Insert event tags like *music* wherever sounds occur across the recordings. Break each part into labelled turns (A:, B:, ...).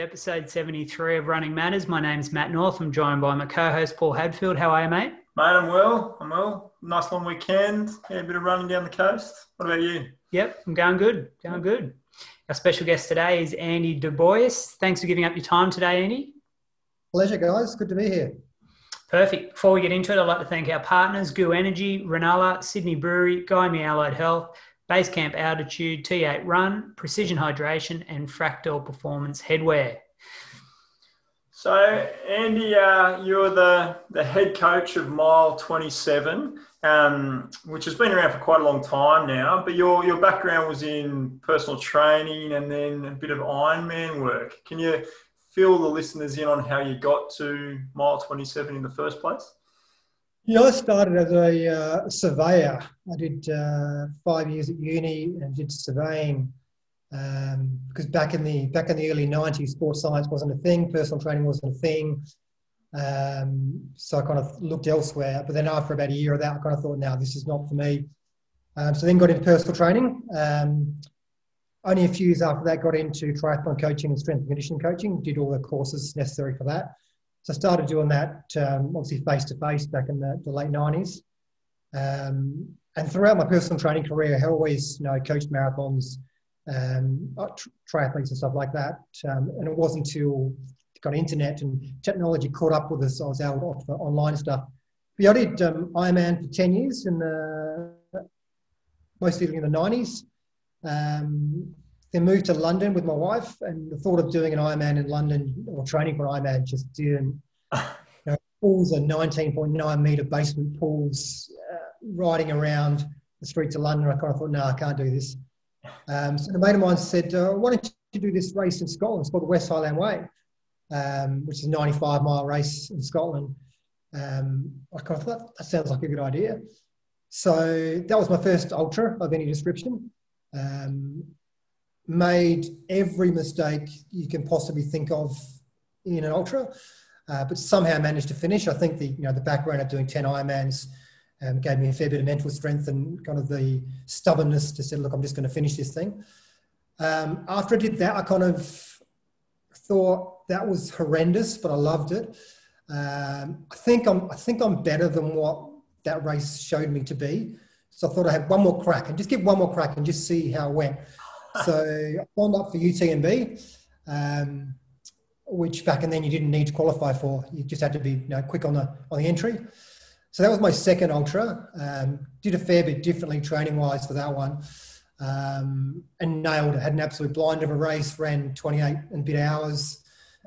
A: to episode 73 of Running Matters. My name's Matt North. I'm joined by my co host, Paul Hadfield. How are you, mate?
B: Mate, I'm well. I'm well. Nice long weekend. Yeah, a bit of running down the coast. What about you?
A: Yep, I'm going good. Going good. Our special guest today is Andy Du Bois. Thanks for giving up your time today, Andy.
C: Pleasure, guys. Good to be here.
A: Perfect. Before we get into it, I'd like to thank our partners, GU Energy, Renala, Sydney Brewery, Guyme Allied Health, Basecamp Altitude, T8 Run, Precision Hydration, and Fractal Performance Headwear.
B: So, Andy, uh, you're the, the head coach of Mile 27, um, which has been around for quite a long time now, but your, your background was in personal training and then a bit of Ironman work. Can you fill the listeners in on how you got to Mile 27 in the first place?
C: Yeah, I started as a uh, surveyor. I did uh, five years at uni and did surveying um, because back in the back in the early '90s, sports science wasn't a thing, personal training wasn't a thing. Um, so I kind of looked elsewhere. But then after about a year of that, I kind of thought, now this is not for me. Um, so then got into personal training. Um, only a few years after that, got into triathlon coaching and strength and conditioning coaching. Did all the courses necessary for that. So I started doing that um, obviously face to face back in the, the late 90s. Um, and throughout my personal training career, I always you know, coached marathons, um, uh, triathletes and stuff like that. Um, and it wasn't until got internet and technology caught up with us, I was able to offer online stuff. But I did um, Ironman for 10 years, in the, mostly in the 90s. Um, then moved to London with my wife, and the thought of doing an Ironman in London or training for an Ironman just didn't. *laughs* You know, pools are 19.9 meter basement pools, uh, riding around the streets of London. I kind of thought, no, I can't do this. Um, so a mate of mine said, uh, why don't you do this race in Scotland? It's called the West Highland Way, um, which is a 95 mile race in Scotland. Um, I kind of thought that sounds like a good idea. So that was my first ultra of any description. Um, made every mistake you can possibly think of in an ultra, uh, but somehow managed to finish. I think the you know the background of doing ten Ironmans um, gave me a fair bit of mental strength and kind of the stubbornness to say, look, I'm just going to finish this thing. Um, after I did that, I kind of thought that was horrendous, but I loved it. Um, I think I'm I think I'm better than what that race showed me to be. So I thought I had one more crack and just give one more crack and just see how it went so I signed up for UTMB, um, which back and then you didn't need to qualify for. You just had to be you know, quick on the on the entry. So that was my second ultra. Um, did a fair bit differently training wise for that one, um, and nailed it. Had an absolute blind of a race. Ran 28 and bit hours.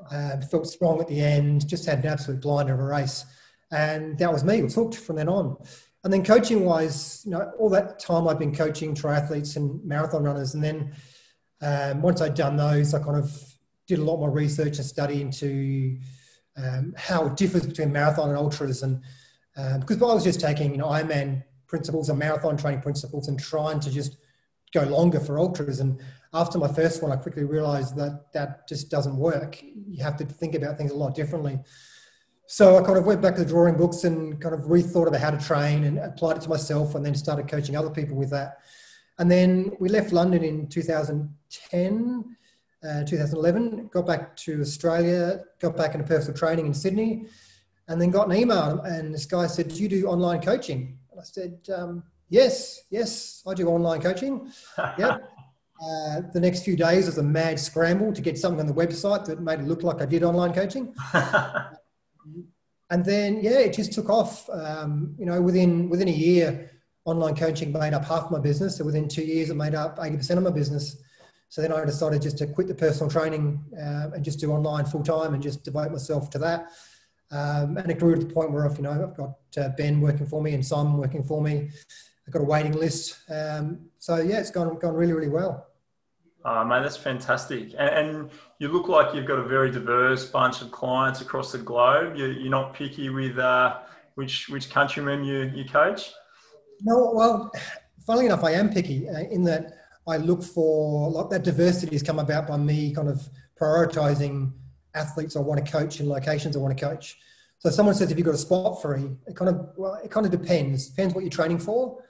C: Uh, felt strong at the end. Just had an absolute blind of a race, and that was me. Was hooked from then on. And then coaching wise, you know, all that time I've been coaching triathletes and marathon runners. And then um, once I'd done those, I kind of did a lot more research and study into um, how it differs between marathon and ultras. And um, because I was just taking, you know, Ironman principles and marathon training principles and trying to just go longer for ultras. And after my first one, I quickly realized that that just doesn't work. You have to think about things a lot differently. So I kind of went back to the drawing books and kind of rethought about how to train and applied it to myself and then started coaching other people with that. And then we left London in 2010, uh, 2011, got back to Australia, got back into personal training in Sydney, and then got an email. And this guy said, Do you do online coaching? And I said, um, Yes, yes, I do online coaching. *laughs* yeah. Uh, the next few days was a mad scramble to get something on the website that made it look like I did online coaching. *laughs* and then yeah, it just took off. Um, you know, within within a year, online coaching made up half my business. So within two years, it made up eighty percent of my business. So then I decided just to quit the personal training uh, and just do online full time and just devote myself to that. Um, and it grew to the point where I've, you know, I've got uh, Ben working for me and Simon working for me. I've got a waiting list. Um, so yeah, it's gone gone really really well.
B: Oh, mate, that's fantastic. And, and, you look like you've got a very diverse bunch of clients across the globe. You're, you're not picky with uh, which which countrymen you, you coach?
C: No, well, funnily enough, I am picky uh, in that I look for like that diversity has come about by me kind of prioritizing athletes I want to coach and locations I want to coach. So someone says if you've got a spot free, it kind of well, it kind of depends. Depends what you're training for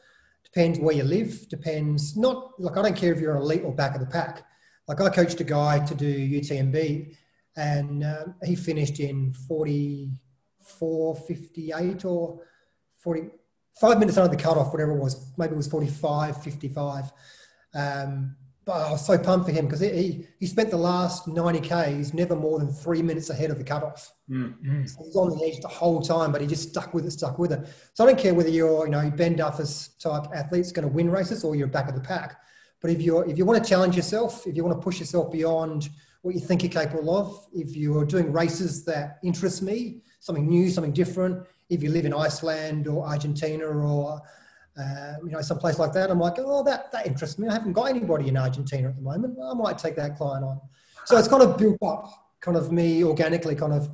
C: depends where you live, depends not like I don't care if you're an elite or back of the pack. Like I coached a guy to do UTMB and um, he finished in 44, 58 or 40, five minutes under the cutoff, whatever it was. Maybe it was 45, 55. Um, but I was so pumped for him because he, he spent the last 90 Ks never more than three minutes ahead of the cutoff. Mm-hmm. So he was on the edge the whole time, but he just stuck with it, stuck with it. So I don't care whether you're, you know, Ben Duffus type athlete's going to win races or you're back of the pack. But if you're if you want to challenge yourself, if you want to push yourself beyond what you think you're capable of, if you're doing races that interest me, something new, something different, if you live in Iceland or Argentina or uh, you know, someplace like that, I'm like, oh, that, that interests me. I haven't got anybody in Argentina at the moment. I might take that client on. So it's kind of built up, kind of me organically, kind of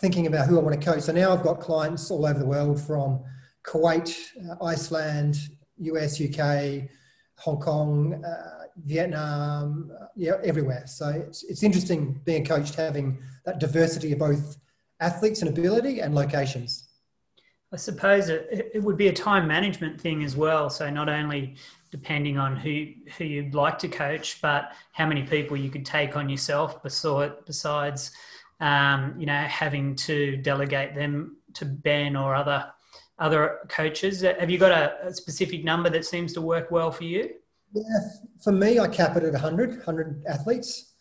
C: thinking about who I want to coach. So now I've got clients all over the world from Kuwait, uh, Iceland, US, UK, Hong Kong, uh, Vietnam, uh, yeah, everywhere. So it's, it's interesting being coached, having that diversity of both athletes and ability and locations.
A: I suppose it, it would be a time management thing as well. So not only depending on who who you'd like to coach, but how many people you could take on yourself. Besides, um, you know, having to delegate them to Ben or other other coaches. Have you got a, a specific number that seems to work well for you?
C: Yeah, for me, I cap it at 100, 100 athletes.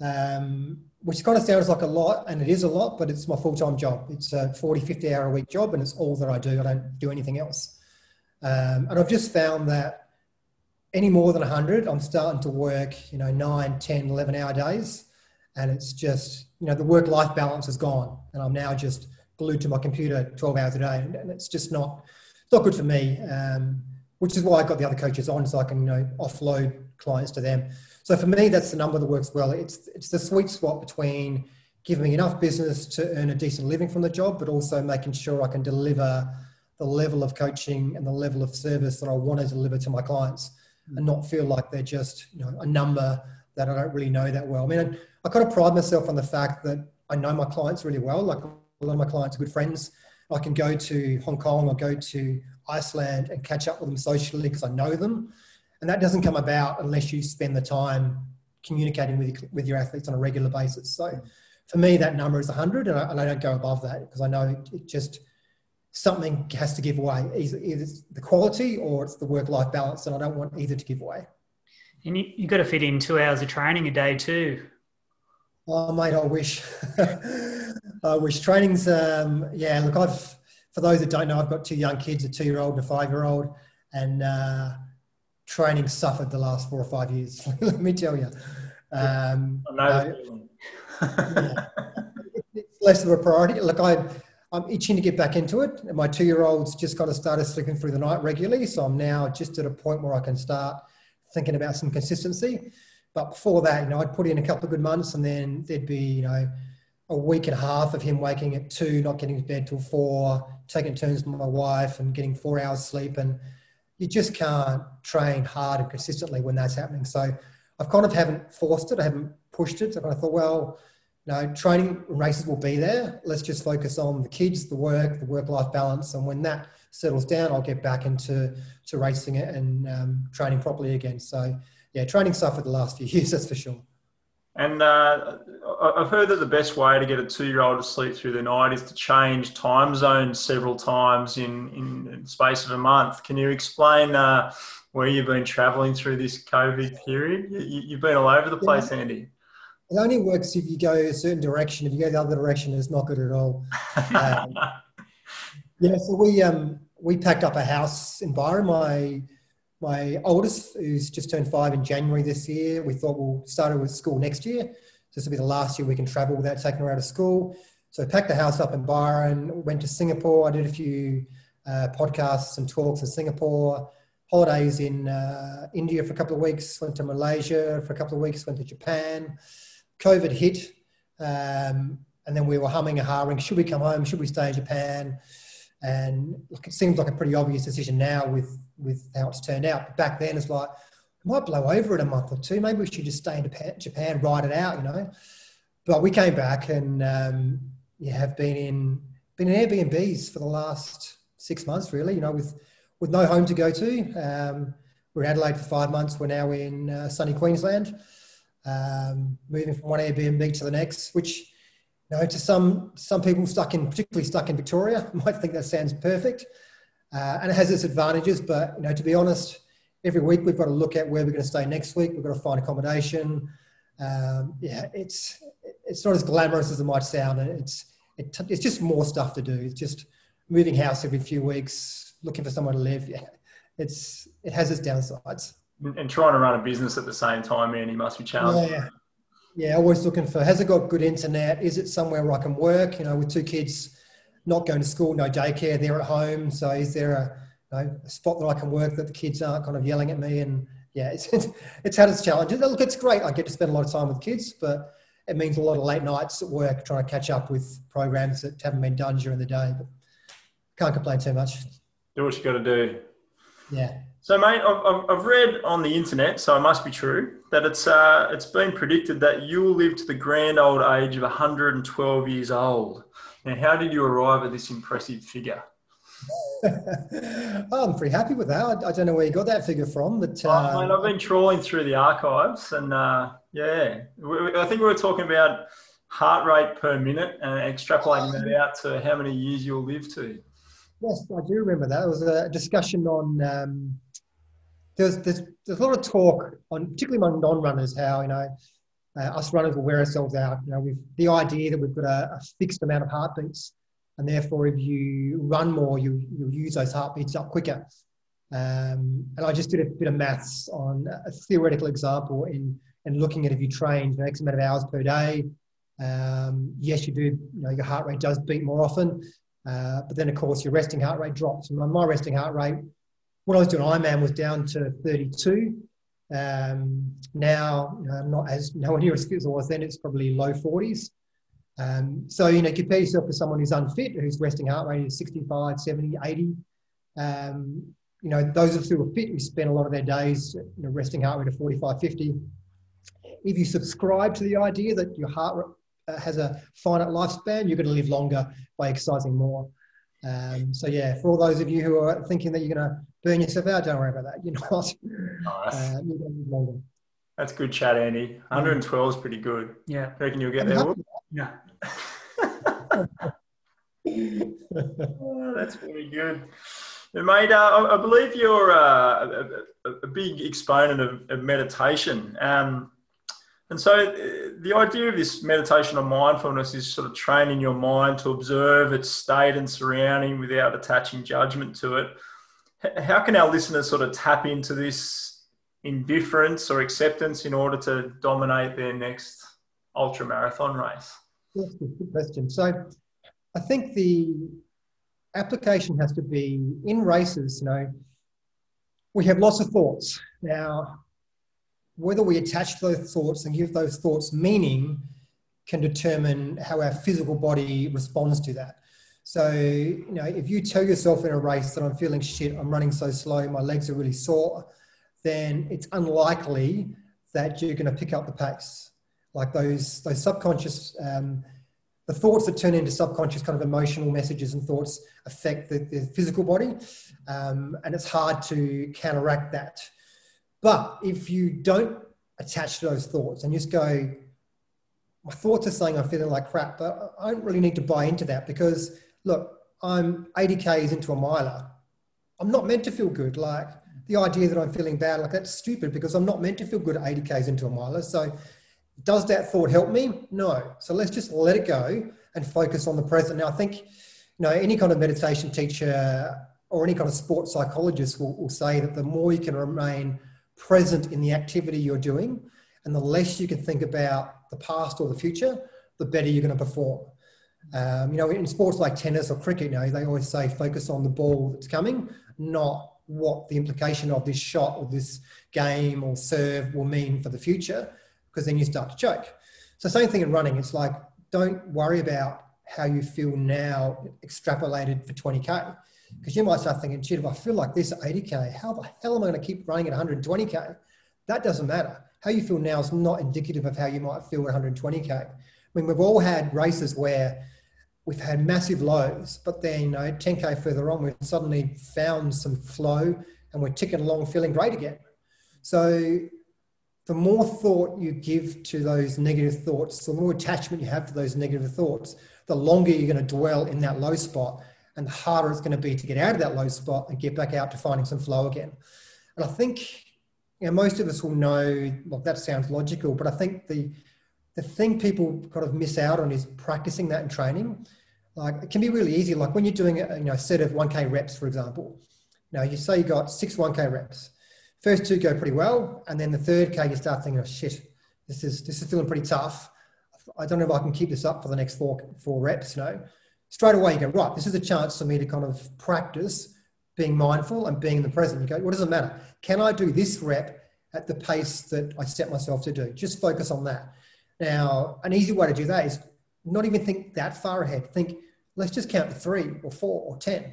C: Um, which kind of sounds like a lot, and it is a lot, but it's my full time job. It's a 40, 50 hour a week job, and it's all that I do. I don't do anything else. Um, and I've just found that any more than 100, I'm starting to work, you know, 9, 10, 11 hour days. And it's just, you know, the work life balance is gone. And I'm now just glued to my computer 12 hours a day. And, it's just not, not good for me, um, which is why I got the other coaches on so I can, you know, offload clients to them. So for me, that's the number that works well. It's it's the sweet spot between giving me enough business to earn a decent living from the job, but also making sure I can deliver the level of coaching and the level of service that I want to deliver to my clients, hmm. and not feel like they're just you know a number that I don't really know that well. I mean, I, kind of pride myself on the fact that I know my clients really well. Like a lot of my clients are good friends. I can go to Hong Kong or go to Iceland and catch up with them socially because I know them. And that doesn't come about unless you spend the time communicating with, with your athletes on a regular basis. So for me, that number is 100, and I, and I don't go above that because I know it, just something has to give away. Either, either it's the quality or it's the work life balance, and I don't want either to give away.
A: And you, you've got to fit in two hours of training a day too.
C: Oh, mate, I wish. *laughs* I wish training's, um, yeah, look, I've, for those that don't know, I've got two young kids, a two year old and a five year old. And, uh, training suffered the last four or five years. *laughs* Let me tell you. Um, uh, yeah, it's less of a priority. Look, I, I'm itching to get back into it. And my two year old's just kind of started sleeping through the night regularly. So I'm now just at a point where I can start thinking about some consistency. But before that, you know, I'd put in a couple of good months and then there'd be, you know, a week and a half of him waking at two, not getting to bed till four, taking turns with my wife and getting four hours sleep. And you just can't train hard and consistently when that's happening. So I've kind of haven't forced it. I haven't pushed it. And I thought, well, you know, training races will be there. Let's just focus on the kids, the work, the work-life balance. And when that settles down, I'll get back into to racing it and um, training properly again. So yeah, training suffered the last few *laughs* years, that's for sure.
B: And uh, I've heard that the best way to get a two-year-old to sleep through the night is to change time zones several times in, in space of a month. Can you explain uh, where you've been travelling through this COVID period? You, have been all over the place, yeah. Andy.
C: It only works if you go a certain direction. If you go the other direction, it's not good at all. *laughs* Um, yeah, so we um, we packed up a house in Byron. My my oldest, who's just turned five in January this year, we thought we'll start her with school next year. This will be the last year we can travel without taking her out of school. So I packed the house up in Byron, went to Singapore. I did a few uh, podcasts and talks in Singapore, holidays in uh, India for a couple of weeks, went to Malaysia for a couple of weeks, went to Japan. COVID hit, um, and then we were humming and hawing, should we come home? Should we stay in Japan? And look, it seems like a pretty obvious decision now with with how it's turned out. But back then, it's like it might blow over in a month or two. Maybe we should just stay in Japan, ride it out, you know. But we came back and um, yeah, have been in been in Airbnbs for the last six months, really. You know, with with no home to go to. Um, we're in Adelaide for five months. We're now in uh, sunny Queensland, um, moving from one Airbnb to the next, which you know, to some some people stuck in, particularly stuck in Victoria, *laughs* might think that sounds perfect, uh, and it has its advantages. But you know, to be honest, every week we've got to look at where we're going to stay next week. We've got to find accommodation. Um, yeah, it's it's not as glamorous as it might sound. and It's it, it's just more stuff to do. It's just moving house every few weeks, looking for somewhere to live. *laughs* Yeah, it's it has its downsides.
B: And trying to run a business at the same time, man, he must be challenging.
C: Yeah, yeah. Always looking for has it got good internet? Is it somewhere where I can work? You know, with two kids not going to school, no daycare, they're at home. So is there a, you know, a spot that I can work that the kids aren't kind of yelling at me? And yeah, it's *laughs* it's had its challenges. Look, it's great. I get to spend a lot of time with kids, but it means a lot of late nights at work trying to catch up with programs that haven't been done during the day. But can't complain too much.
B: Do what you got to do.
C: Yeah.
B: So, mate, I've, I've read on the internet, so it must be true, that it's uh, it's been predicted that you will live to the grand old age of 112 years old. Now, how did you arrive at this impressive figure? *laughs*
C: I'm pretty happy with that. I, don't know where you got that figure from, but
B: uh, oh, mate, I've been trawling through the archives, and uh, yeah, I think we were talking about heart rate per minute and extrapolating that out to how many years you'll live to.
C: Yes, I do remember that. It was a discussion on. Um, there's, there's there's a lot of talk on, particularly among non-runners, how you know uh, us runners will wear ourselves out. You know, with the idea that we've got a, a, fixed amount of heartbeats, and therefore, if you run more, you you'll use those heartbeats up quicker. Um, and I just did a bit of maths on a theoretical example in in looking at if you train for X amount of hours per day. Um, yes, you do. You know, your heart rate does beat more often, uh, but then of course your resting heart rate drops. And my resting heart rate, when I was doing Ironman, was down to 32. Um, now, I'm not as *laughs* nowhere near as fit as I was then. It's probably low 40s. Um, so, you know, compare yourself to someone who's unfit, whose resting heart rate is 65, 70, 80. Um, you know, those of us who are fit, who spend a lot of their days, you know, resting heart rate of 45, 50. If you subscribe to the idea that your heart uh, has a finite lifespan, you're going to live longer by exercising more. Um, so yeah, for all those of you who are thinking that you're going to burn yourself out, don't worry about that. You're not. Nice. Uh, you're going to live longer.
B: That's good chat, Andy. 112 is pretty good.
A: Yeah.
B: I Reckon you'll get there?
A: Yeah. *laughs*
B: oh, that's very good. And mate, uh, I, believe you're uh, a, a, big exponent of, of meditation. Um, and so uh, the idea of this meditation on mindfulness is sort of training your mind to observe its state and surrounding without attaching judgment to it. How can our listeners sort of tap into this indifference or acceptance in order to dominate their next ultra marathon race?
C: That's a good question. So I think the application has to be in races, you know, we have lots of thoughts. Now, whether we attach those thoughts and give those thoughts meaning can determine how our physical body responds to that. So, you know, if you tell yourself in a race that I'm feeling shit, I'm running so slow, my legs are really sore, then it's unlikely that you're going to pick up the pace. Like those, those subconscious, um, the thoughts that turn into subconscious kind of emotional messages and thoughts affect the, the physical body. Um, and it's hard to counteract that. But if you don't attach to those thoughts and just go, my thoughts are saying I'm feeling like crap, but I don't really need to buy into that because look, I'm 80 Ks into a miler. I'm not meant to feel good. Like the idea that I'm feeling bad, like that's stupid because I'm not meant to feel good at 80 Ks into a miler. So does that thought help me? No. So let's just let it go and focus on the present. Now, I think, you know, any kind of meditation teacher or any kind of sports psychologist will, will say that the more you can remain present in the activity you're doing, and the less you can think about the past or the future, the better you're going to perform. Um, you know, in sports like tennis or cricket, you know, they always say focus on the ball that's coming, not what the implication of this shot or this game or serve will mean for the future, because then you start to choke. So same thing in running. It's like don't worry about how you feel now extrapolated for 20k because you might start thinking, gee, if I feel like this at 80K, how the hell am I going to keep running at 120K? That doesn't matter. How you feel now is not indicative of how you might feel at 120K. I mean, we've all had races where we've had massive lows, but then, you know, 10K further on, we've suddenly found some flow and we're ticking along feeling great again. So the more thought you give to those negative thoughts, the more attachment you have to those negative thoughts, the longer you're going to dwell in that low spot and the harder it's going to be to get out of that low spot and get back out to finding some flow again. And I think you know, most of us will know, well, that sounds logical, but I think the, the thing people kind of miss out on is practicing that in training. Like it can be really easy. Like when you're doing a, you know, set of 1K reps, for example, now you say you got six 1K reps. First two go pretty well. And then the third K, you start thinking, oh shit, this is, this is feeling pretty tough. I don't know if I can keep this up for the next four, four reps, you know. Straight away you go, right, this is a chance for me to kind of practice being mindful and being in the present. You go, what does it matter? Can I do this rep at the pace that I set myself to do? Just focus on that. Now, an easy way to do that is not even think that far ahead. Think, let's just count to three or four or 10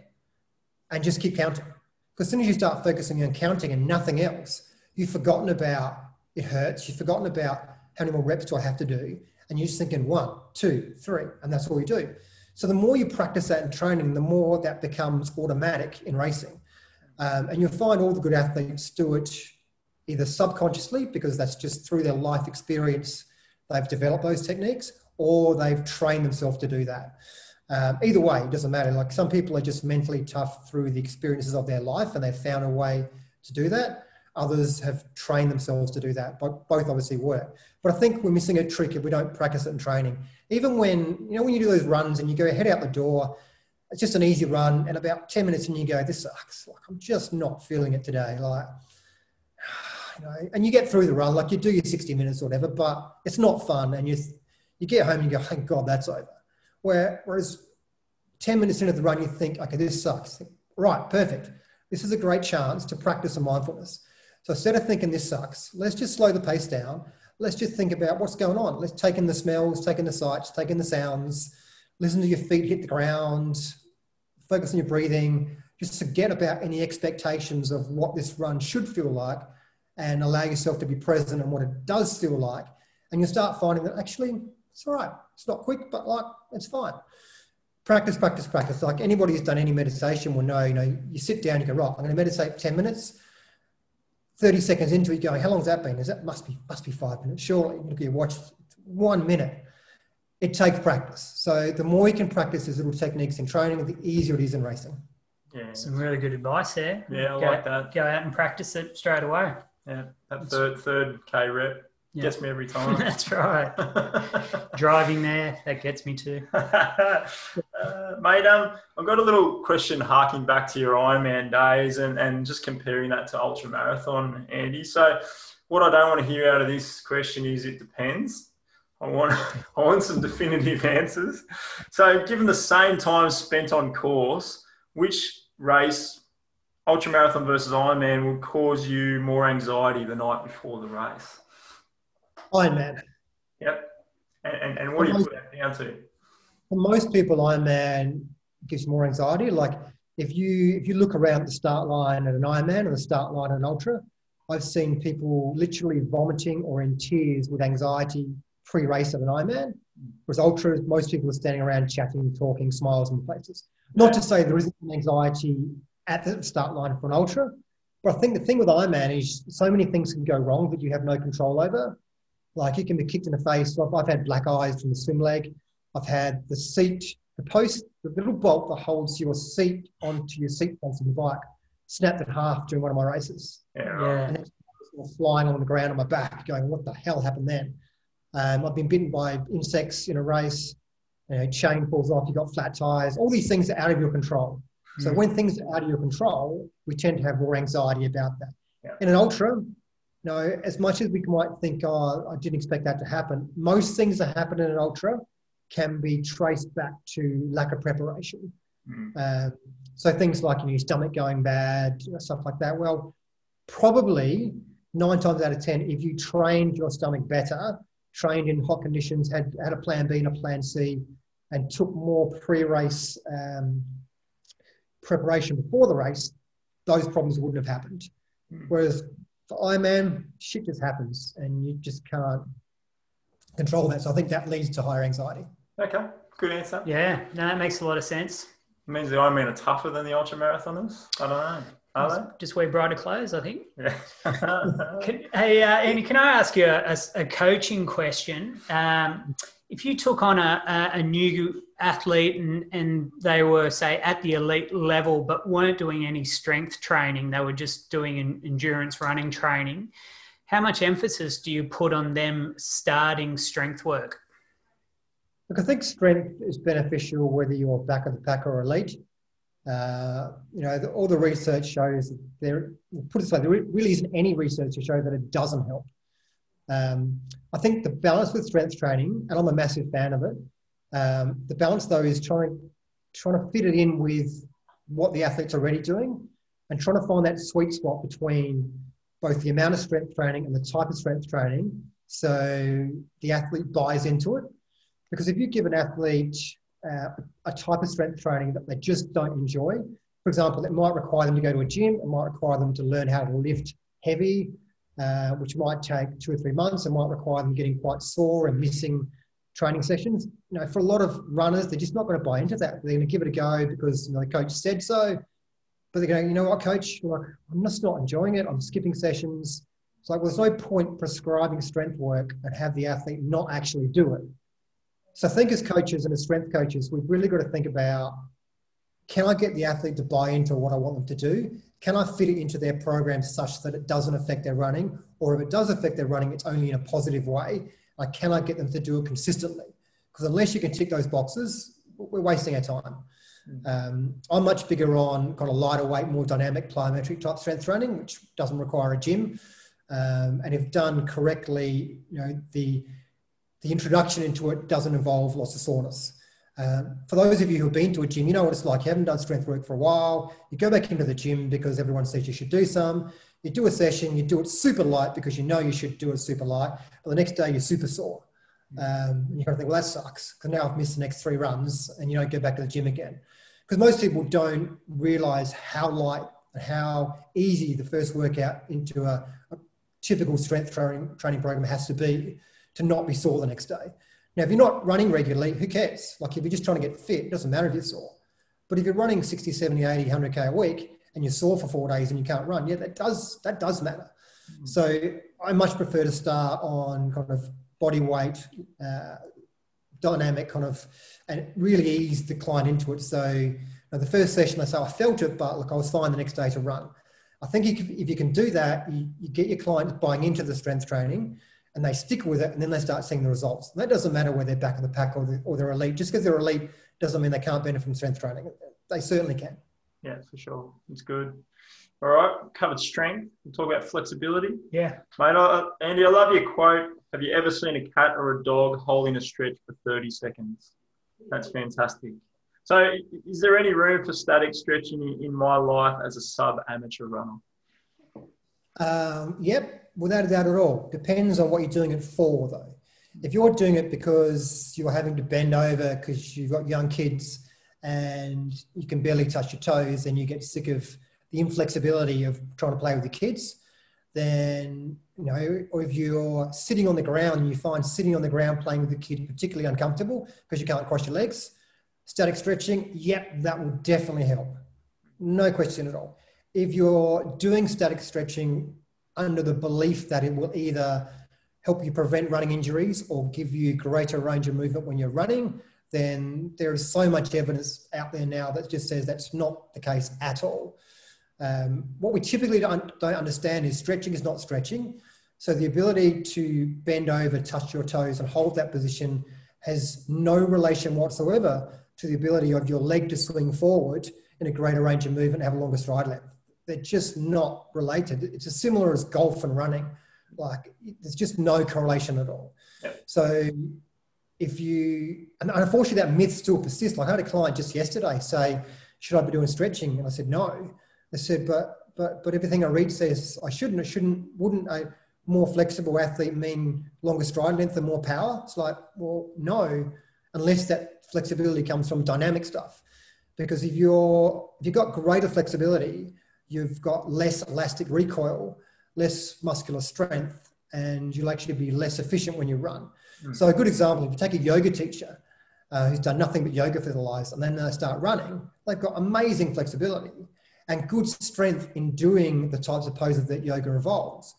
C: and just keep counting. Because as soon as you start focusing on counting and nothing else, you've forgotten about it hurts. You've forgotten about how many more reps do I have to do. And you're just thinking one, two, three, and that's all you do. So the more you practice that in training, the more that becomes automatic in racing. Um, and you'll find all the good athletes do it either subconsciously, because that's just through their life experience, they've developed those techniques, or they've trained themselves to do that. Um, either way, it doesn't matter. Like some people are just mentally tough through the experiences of their life and they've found a way to do that. Others have trained themselves to do that, but both obviously work. But I think we're missing a trick if we don't practice it in training. Even when, you know, when you do those runs and you go head out the door, it's just an easy run, and about 10 minutes and you go, this sucks. Like, I'm just not feeling it today. Like, you know, and you get through the run, like you do your 60 minutes or whatever, but it's not fun. And you, you get home and you go, thank God that's over. Where, whereas 10 minutes into the run, you think, okay, this sucks. Right, perfect. This is a great chance to practice some mindfulness. So instead of thinking this sucks, let's just slow the pace down. Let's just think about what's going on. Let's take in the smells, take in the sights, take in the sounds, listen to your feet hit the ground, focus on your breathing, just forget about any expectations of what this run should feel like and allow yourself to be present in what it does feel like. And you'll start finding that actually it's all right. It's not quick, but like it's fine. Practice, practice, practice. Like anybody who's done any meditation will know, you know, you sit down, you go, right, I'm going to meditate 10 minutes 30 seconds into it going, how long's that been? Is that must be must be five minutes? Surely. look at your watch, one minute. It takes practice. So the more you can practice these little techniques in training, the easier it is in racing.
A: Yeah. Some really good advice there.
B: Yeah, I
A: go,
B: like that.
A: Go out and practice it straight away.
B: Yeah. That third third K rep yeah. Gets me every *laughs* time.
A: That's right. *laughs* Driving there, that gets me too. *laughs*
B: uh, mate, um, I've got a little question harking back to your Ironman days and, and just comparing that to ultra marathon, Andy. So, what I don't want to hear out of this question is it depends. I want I want some definitive answers. So, given the same time spent on course, which race, ultra marathon versus Ironman, would cause you more anxiety the night before the race?
C: Ironman.
B: Yep. And, and, and what do you put that down to?
C: For most people, Ironman gives more anxiety. Like if you if you look around the start line at an Ironman or the start line at an Ultra, I've seen people literally vomiting or in tears with anxiety pre-race at an Ironman. Whereas Ultras, most people are standing around chatting, talking, smiles and places. Not to say there isn't anxiety at the start line for an Ultra, but I think the thing with Ironman is so many things can go wrong that you have no control over. Like you can be kicked in the face. I've, I've had black eyes from the swim leg. I've had the seat, the post, the little bolt that holds your seat onto your seat post on the bike snapped in half during one of my races.
B: Yeah, right.
C: And flying on the ground on my back, going, "What the hell happened then?" Um, I've been bitten by insects in a race. You know, chain falls off. You've got flat tires. All these things are out of your control. So mm. when things are out of your control, we tend to have more anxiety about that. Yeah. In an ultra, know, as much as we might think, oh, I didn't expect that to happen, most things that happen in an ultra can be traced back to lack of preparation. Mm. Uh, so things like you know, your stomach going bad, stuff like that. Well, probably nine times out of ten, if you trained your stomach better, trained in hot conditions, had had a plan B and a plan C, and took more pre-race um, preparation before the race, those problems wouldn't have happened. Mm. Whereas for Ironman, shit just happens and you just can't control that. So I think that leads to higher anxiety.
B: Okay, good answer.
A: Yeah, no, that makes a lot of sense.
B: It means the Ironman are tougher than the ultra marathoners. I don't know. Are they?
A: Just wear brighter clothes, I think.
B: Yeah. *laughs*
A: Can, hey, uh, Andy, can I ask you a, a coaching question? Um, if you took on a, a, a new athlete and, and they were, say, at the elite level but weren't doing any strength training, they were just doing an endurance running training, how much emphasis do you put on them starting strength work?
C: Look, I think strength is beneficial whether you're back of the pack or elite. Uh, you know, the, all the research shows that there, put it this way, there really isn't any research to show that it doesn't help. Um, I think the balance with strength training, and I'm a massive fan of it. Um, the balance though is trying trying to fit it in with what the athlete's already doing, and trying to find that sweet spot between both the amount of strength training and the type of strength training, so the athlete buys into it. Because if you give an athlete uh, a type of strength training that they just don't enjoy, for example, it might require them to go to a gym, it might require them to learn how to lift heavy, uh, which might take two or three months and might require them getting quite sore and missing training sessions. You know, for a lot of runners, they're just not going to buy into that. They're going to give it a go because you know, the coach said so. But they're going, you know what, coach? Like, I'm just not enjoying it. I'm skipping sessions. It's like, well, there's no point prescribing strength work and have the athlete not actually do it. So I think as coaches and as strength coaches, we've really got to think about can I get the athlete to buy into what I want them to do? Can I fit it into their program such that it doesn't affect their running? Or if it does affect their running, it's only in a positive way. Like, can I get them to do it consistently? Because unless you can tick those boxes, we're wasting our time. Um, I'm much bigger on kind of lighter weight, more dynamic plyometric type strength training, which doesn't require a gym. Um, and if done correctly, you know, the the introduction into it doesn't involve lots of soreness. Um, for those of you who've been to a gym, you know what it's like. You haven't done strength work for a while. You go back into the gym because everyone says you should do some. You do a session, you do it super light because you know you should do it super light. But the next day you're super sore. Um, and you kind of think, well, that sucks because now I've missed the next three runs and you don't go back to the gym again. Because most people don't realize how light and how easy the first workout into a, a typical strength training, training program has to be to not be sore the next day. Now, if you're not running regularly, who cares? Like if you're just trying to get fit, it doesn't matter if you're sore. But if you're running 60, 70, 80, 100K a week and you're sore for four days and you can't run, yeah, that does, that does matter. Mm-hmm. So I much prefer to start on kind of body weight, uh, dynamic kind of, and really ease the client into it. So you know, the first session, I say I felt it, but look, I was fine the next day to run. I think if you can do that, you, you get your clients buying into the strength training and they stick with it and then they start seeing the results. And that doesn't matter whether they're back of the pack or, the, or they're elite. Just because they're elite doesn't mean they can't benefit from strength training. They certainly can.
B: Yeah, for sure. It's good. All right, covered strength. We'll talk about flexibility.
A: Yeah.
B: Mate, I, Andy, I love your quote. Have you ever seen a cat or a dog holding a stretch for 30 seconds? That's fantastic. So, is there any room for static stretching in my life as a sub amateur runner?
C: Um, yep, without a doubt at all. Depends on what you're doing it for, though. If you're doing it because you're having to bend over because you've got young kids and you can barely touch your toes and you get sick of the inflexibility of trying to play with the kids, then, you know, or if you're sitting on the ground and you find sitting on the ground playing with the kid particularly uncomfortable because you can't cross your legs, static stretching, yep, that will definitely help. No question at all if you're doing static stretching under the belief that it will either help you prevent running injuries or give you greater range of movement when you're running, then there is so much evidence out there now that just says that's not the case at all. Um, what we typically don't, don't understand is stretching is not stretching. So the ability to bend over, touch your toes, and hold that position has no relation whatsoever to the ability of your leg to swing forward in a greater range of movement and have a longer stride length they're just not related. It's as similar as golf and running. Like there's just no correlation at all. Yep. So if you, and unfortunately that myth still persists. Like I had a client just yesterday say, should I be doing stretching? And I said, no. They said, but, but, but everything I read says I shouldn't, I shouldn't, wouldn't a more flexible athlete mean longer stride length and more power? It's like, well, no, unless that flexibility comes from dynamic stuff. Because if you're, if you've got greater flexibility, you've got less elastic recoil, less muscular strength, and you'll actually be less efficient when you run. Mm. So a good example, if you take a yoga teacher uh, who's done nothing but yoga for their lives, and then they start running, they've got amazing flexibility and good strength in doing the types of poses that yoga involves.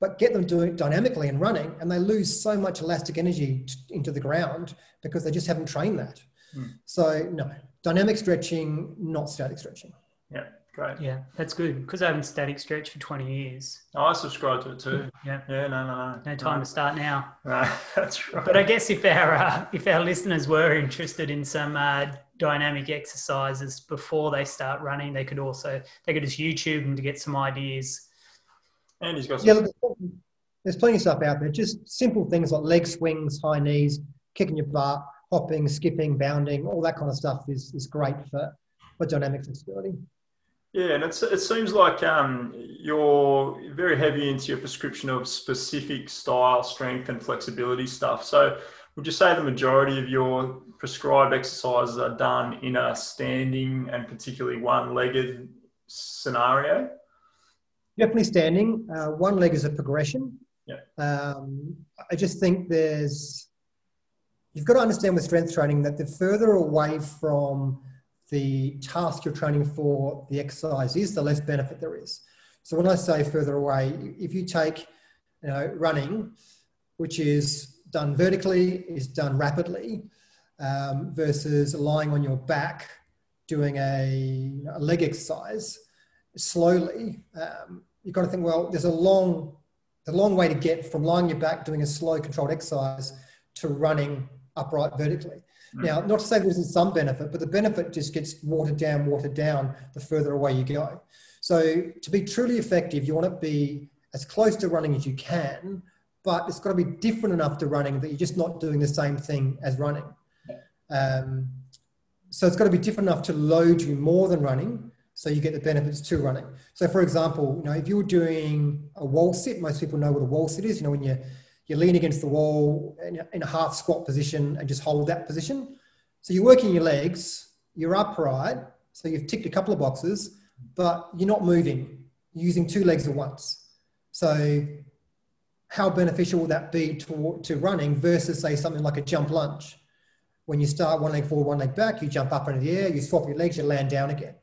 C: But get them doing it dynamically and running, and they lose so much elastic energy t- into the ground because they just haven't trained that. Mm. So, no, dynamic stretching, not static stretching.
B: Yeah. Great.
A: Yeah, that's good because I haven't static stretched for 20 years.
B: Oh, I subscribe to it too.
A: Yeah.
B: Yeah, no, no, no.
A: No time no. to start now.
B: No, *laughs* that's right.
A: But I guess if our, uh, if our listeners were interested in some uh, dynamic exercises before they start running, they could also, they could just YouTube them to get some ideas.
B: And he's got
C: some. Yeah, there's plenty of stuff out there. Just simple things like leg swings, high knees, kicking your butt, hopping, skipping, bounding, all that kind of stuff is, is great for, for dynamic flexibility.
B: Yeah, and it's, it seems like um, you're very heavy into your prescription of specific style, strength, and flexibility stuff. So, would you say the majority of your prescribed exercises are done in a standing and particularly one legged scenario?
C: Definitely standing. Uh, one leg is a progression.
B: Yeah.
C: Um, I just think there's, you've got to understand with strength training that the further away from the task you're training for the exercise is, the less benefit there is. So when I say further away, if you take you know, running, which is done vertically, is done rapidly, um, versus lying on your back doing a, a leg exercise slowly, um, you've got to think, well, there's a long, a long way to get from lying on your back doing a slow controlled exercise to running upright vertically. Mm. Now, not to say there isn't some benefit, but the benefit just gets watered down, watered down the further away you go. So, to be truly effective, you want to be as close to running as you can, but it's got to be different enough to running that you're just not doing the same thing as running. Um, so, it's got to be different enough to load you more than running, so you get the benefits to running. So, for example, you know, if you were doing a wall sit, most people know what a wall sit is. You know, when you you lean against the wall in a half squat position and just hold that position. So you're working your legs, you're upright, so you've ticked a couple of boxes, but you're not moving, you're using two legs at once. So how beneficial will that be to, to running versus say something like a jump lunge? When you start one leg forward, one leg back, you jump up into the air, you swap your legs, you land down again.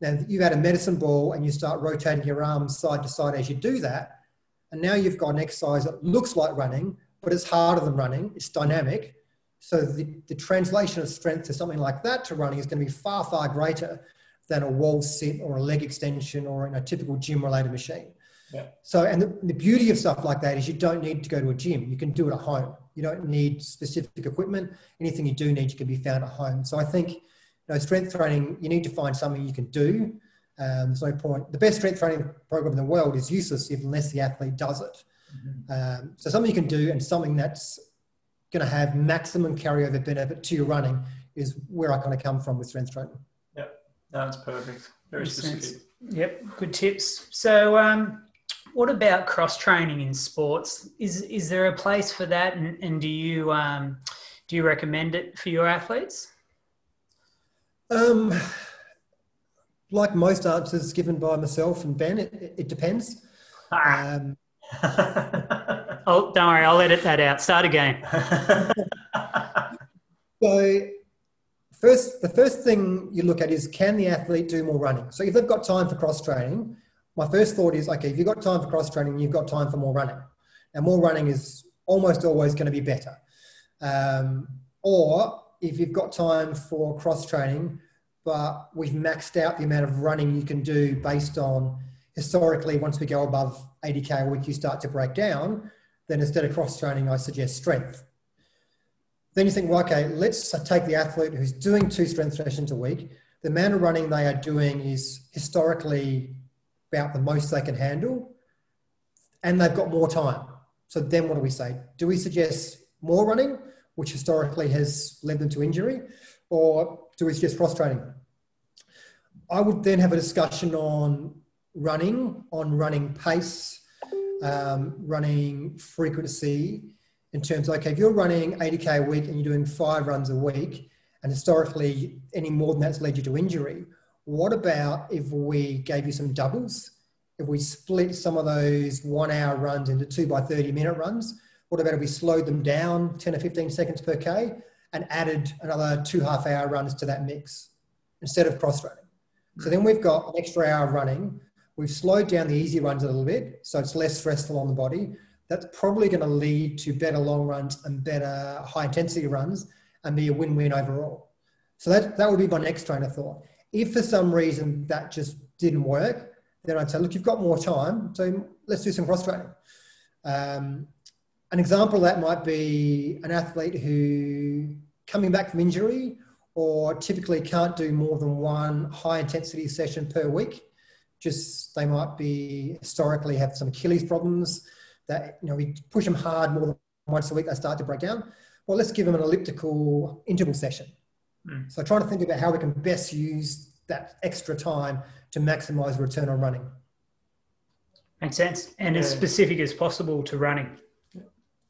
C: Now you've had a medicine ball and you start rotating your arms side to side as you do that and now you've got an exercise that looks like running, but it's harder than running. It's dynamic. So the, the translation of strength to something like that to running is going to be far, far greater than a wall sit or a leg extension or in a typical gym related machine.
B: Yeah.
C: So, and the, the beauty of stuff like that is you don't need to go to a gym. You can do it at home. You don't need specific equipment. Anything you do need, you can be found at home. So I think, you know, strength training, you need to find something you can do um, there's no point. The best strength training program in the world is useless if, unless the athlete does it. Mm-hmm. Um, so something you can do and something that's going to have maximum carryover benefit to your running is where I kind of come from with strength training.
B: Yep, that's perfect. Very specific.
A: Yep, good tips. So, um, what about cross training in sports? Is is there a place for that, and, and do you um, do you recommend it for your athletes?
C: Um, like most answers given by myself and Ben, it, it depends. Ah. Um, *laughs*
A: oh, don't worry, I'll edit that out. Start again. *laughs*
C: so, first, the first thing you look at is can the athlete do more running? So, if they've got time for cross training, my first thought is okay, if you've got time for cross training, you've got time for more running. And more running is almost always going to be better. Um, or if you've got time for cross training, but we've maxed out the amount of running you can do based on historically, once we go above 80K a week, you start to break down. Then instead of cross training, I suggest strength. Then you think, well, okay, let's take the athlete who's doing two strength sessions a week. The amount of running they are doing is historically about the most they can handle, and they've got more time. So then what do we say? Do we suggest more running, which historically has led them to injury, or do we suggest cross training? I would then have a discussion on running, on running pace, um, running frequency, in terms of, okay, if you're running 80K a week and you're doing five runs a week, and historically any more than that's led you to injury, what about if we gave you some doubles? If we split some of those one hour runs into two by 30 minute runs, what about if we slowed them down 10 or 15 seconds per K and added another two half hour runs to that mix instead of cross running. So then we've got an extra hour running. We've slowed down the easy runs a little bit, so it's less stressful on the body. That's probably going to lead to better long runs and better high intensity runs and be a win win overall. So that, that would be my next train of thought. If for some reason that just didn't work, then I'd say, look, you've got more time, so let's do some cross training. Um, an example of that might be an athlete who coming back from injury or typically can't do more than one high intensity session per week. Just they might be historically have some Achilles problems that you know we push them hard more than once a week they start to break down. Well, let's give them an elliptical interval session. Mm. So trying to think about how we can best use that extra time to maximize return on running.
A: Makes sense. And yeah. as specific as possible to running.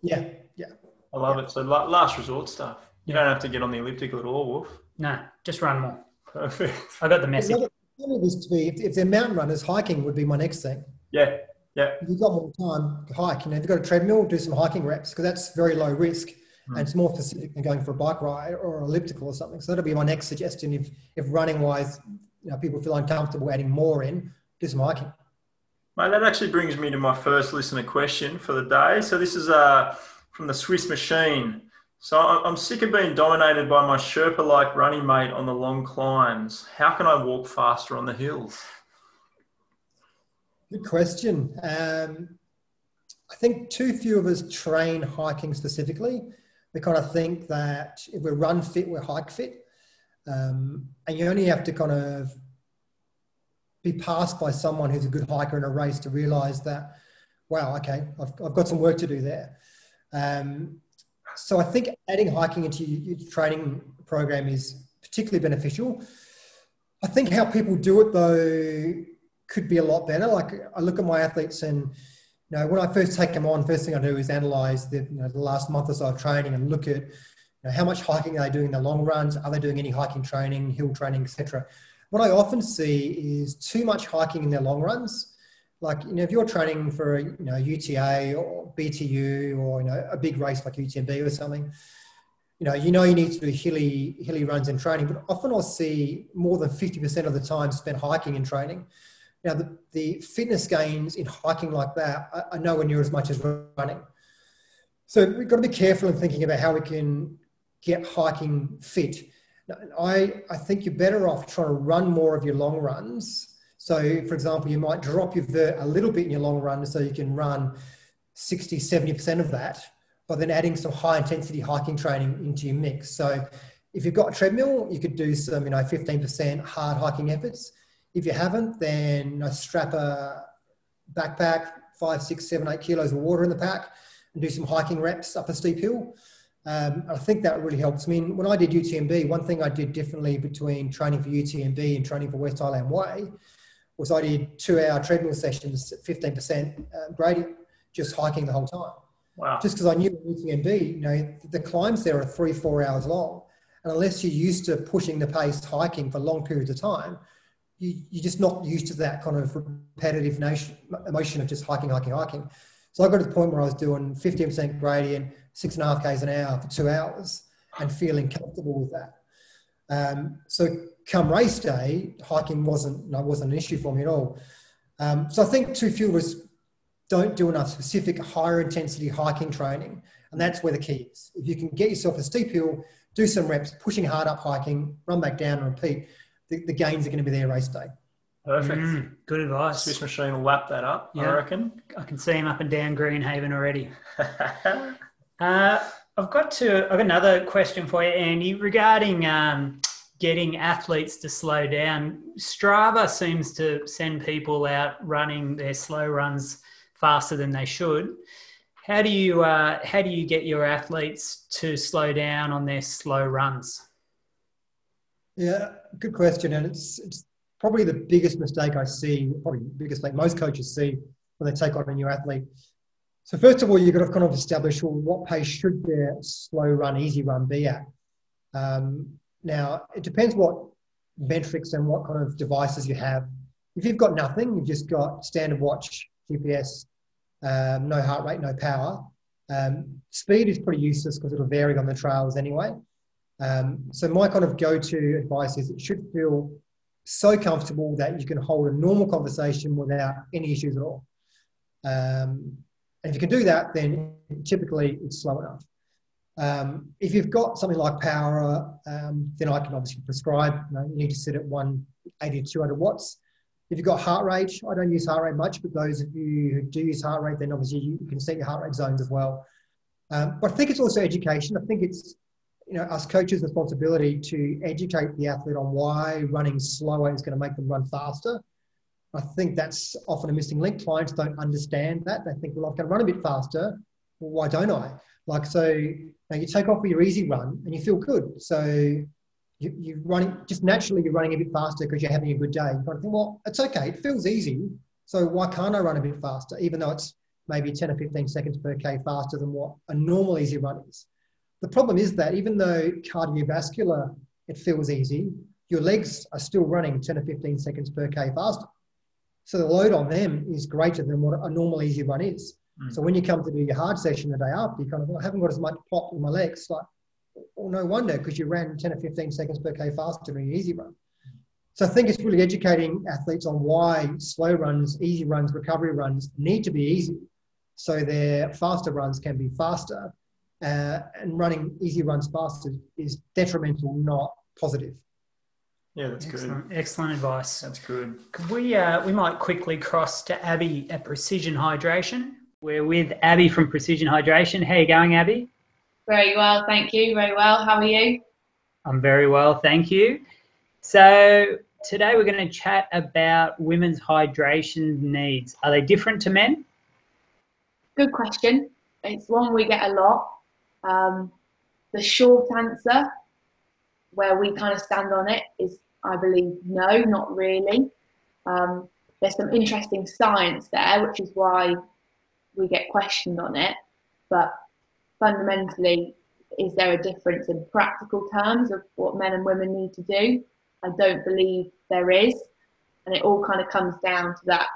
C: Yeah, yeah.
B: I love yeah. it. So last resort stuff. You don't have to get on the elliptical at all, Wolf.
A: No, just run more.
B: Perfect.
A: I got the message.
C: This to be, if, if they're mountain runners, hiking would be my next thing.
B: Yeah, yeah.
C: If you've got more time, hike. You know, if you've got a treadmill, do some hiking reps because that's very low risk mm. and it's more specific than going for a bike ride or elliptical or something. So that'll be my next suggestion. If if running wise, you know, people feel uncomfortable adding more in, do some hiking.
B: Mate, that actually brings me to my first listener question for the day. So this is uh, from the Swiss Machine. So I'm sick of being dominated by my Sherpa-like running mate on the long climbs. How can I walk faster on the hills?
C: Good question. Um, I think too few of us train hiking specifically. We kind of think that if we're run fit, we're hike fit. Um, and you only have to kind of be passed by someone who's a good hiker in a race to realize that, wow, okay, I've, I've got some work to do there. Um, so I think adding hiking into your, training program is particularly beneficial. I think how people do it though could be a lot better. Like I look at my athletes and you know when I first take them on, first thing I do is analyze the, you know, the last month or so of training and look at you know, how much hiking are they doing in the long runs? Are they doing any hiking training, hill training, etc. What I often see is too much hiking in their long runs like you know if you're training for a you know UTA or BTU or you know a big race like UTMB or something, you know you know you need to do hilly hilly runs in training, but often I'll see more than fifty percent of the time spent hiking and training. Now the, the fitness gains in hiking like that are, are nowhere near as much as running. So we've got to be careful in thinking about how we can get hiking fit. I, I think you're better off trying to run more of your long runs so, for example, you might drop your vert a little bit in your long run so you can run 60, 70% of that, but then adding some high intensity hiking training into your mix. So, if you've got a treadmill, you could do some, you know, 15% hard hiking efforts. If you haven't, then know, strap a backpack, five, six, seven, eight kilos of water in the pack and do some hiking reps up a steep hill. Um, I think that really helps. I mean, when I did UTMB, one thing I did differently between training for UTMB and training for West Highland Way was I did two hour treadmill sessions at 15% uh, gradient, just hiking the whole time.
B: Wow.
C: Just because I knew UTMB, you know, the climbs there are three, four hours long. And unless you're used to pushing the pace hiking for long periods of time, you, you're just not used to that kind of repetitive nation, emotion of just hiking, hiking, hiking. So I got to the point where I was doing 15% gradient, six and a half Ks an hour for two hours and feeling comfortable with that. Um, so come race day, hiking wasn't wasn't an issue for me at all. Um, so I think too few of us don't do enough specific higher intensity hiking training, and that's where the key is. If you can get yourself a steep hill, do some reps, pushing hard up hiking, run back down and repeat, the, the gains are going to be there race day.
B: Perfect. Mm,
A: good advice.
B: Swiss machine will lap that up, yeah. I reckon.
A: I can see him up and down Greenhaven already. *laughs* uh, I've got to. I've got another question for you, Andy, regarding um, getting athletes to slow down. Strava seems to send people out running their slow runs faster than they should. How do you uh, how do you get your athletes to slow down on their slow runs?
C: Yeah, good question, and it's it's probably the biggest mistake I see. Probably the biggest mistake most coaches see when they take on a new athlete so first of all, you've got to kind of establish well, what pace should their slow run, easy run be at. Um, now, it depends what metrics and what kind of devices you have. If you've got nothing, you've just got standard watch, GPS, um, no heart rate, no power. Um, speed is pretty useless because it'll vary on the trails anyway. Um, so my kind of go-to advice is it should feel so comfortable that you can hold a normal conversation without any issues at all. Um, and if you can do that, then typically it's slow enough. Um, if you've got something like power, um, then I can obviously prescribe. You, know, you, need to sit at 180 to 200 watts. If you've got heart rate, I don't use heart rate much, but those of you who do use heart rate, then obviously you can set your heart rate zones as well. Um, but I think it's also education. I think it's you know us coaches' responsibility to educate the athlete on why running slower is going to make them run faster. I think that's often a missing link. Clients don't understand that. They think, well, I can run a bit faster. Well, why don't I? Like, so know, you take off with your easy run and you feel good. So you, you're running, just naturally, you're running a bit faster because you're having a good day. You kind of think, well, it's okay. It feels easy. So why can't I run a bit faster, even though it's maybe 10 or 15 seconds per K faster than what a normal easy run is? The problem is that even though cardiovascular, it feels easy, your legs are still running 10 or 15 seconds per K faster. So the load on them is greater than what a normal easy run is. Mm. So when you come to do your hard session the day after, you kind of, well, I haven't got as much pop in my legs. Like, well, no wonder because you ran 10 or 15 seconds per K faster than an easy run. So I think it's really educating athletes on why slow runs, easy runs, recovery runs need to be easy. So their faster runs can be faster. Uh, and running easy runs faster is detrimental, not positive.
B: Yeah, that's
A: excellent,
B: good.
A: Excellent advice.
B: That's good.
A: Could we uh, we might quickly cross to Abby at Precision Hydration. We're with Abby from Precision Hydration. How are you going, Abby?
D: Very well, thank you. Very well. How are you?
A: I'm very well, thank you. So today we're going to chat about women's hydration needs. Are they different to men?
D: Good question. It's one we get a lot. Um, the short answer, where we kind of stand on it, is I believe no, not really. Um, there's some interesting science there, which is why we get questioned on it. But fundamentally, is there a difference in practical terms of what men and women need to do? I don't believe there is. And it all kind of comes down to that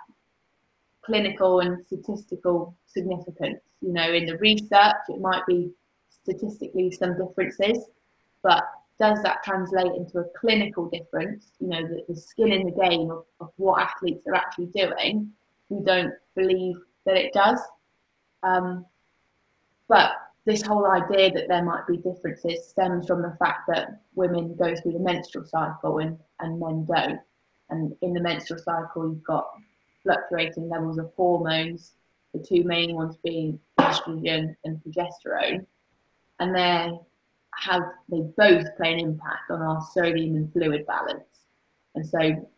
D: clinical and statistical significance. You know, in the research, it might be statistically some differences, but does that translate into a clinical difference? You know, the, the skin in the game of, of what athletes are actually doing. We don't believe that it does. Um, but this whole idea that there might be differences stems from the fact that women go through the menstrual cycle and, and men don't. And in the menstrual cycle, you've got fluctuating levels of hormones, the two main ones being estrogen and progesterone. And they have they both play an impact on our sodium and fluid balance. And so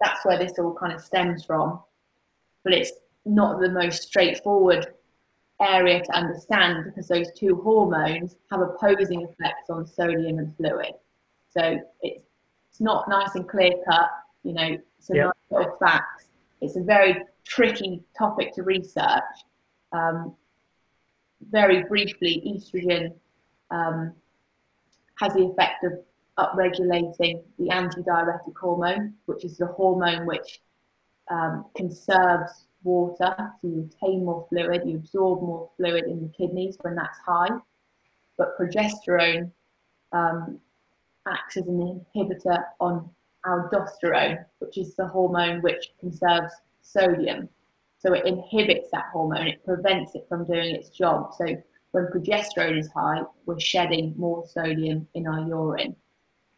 D: that's where this all kind of stems from. But it's not the most straightforward area to understand because those two hormones have opposing effects on sodium and fluid. So it's it's not nice and clear cut, you know, it's a yep. nice of facts. It's a very tricky topic to research. Um, very briefly, estrogen um, has the effect of upregulating the antidiuretic hormone, which is the hormone which um, conserves water, so you retain more fluid, you absorb more fluid in the kidneys when that's high. But progesterone um, acts as an inhibitor on aldosterone, which is the hormone which conserves sodium. So it inhibits that hormone, it prevents it from doing its job. So when progesterone is high, we're shedding more sodium in our urine.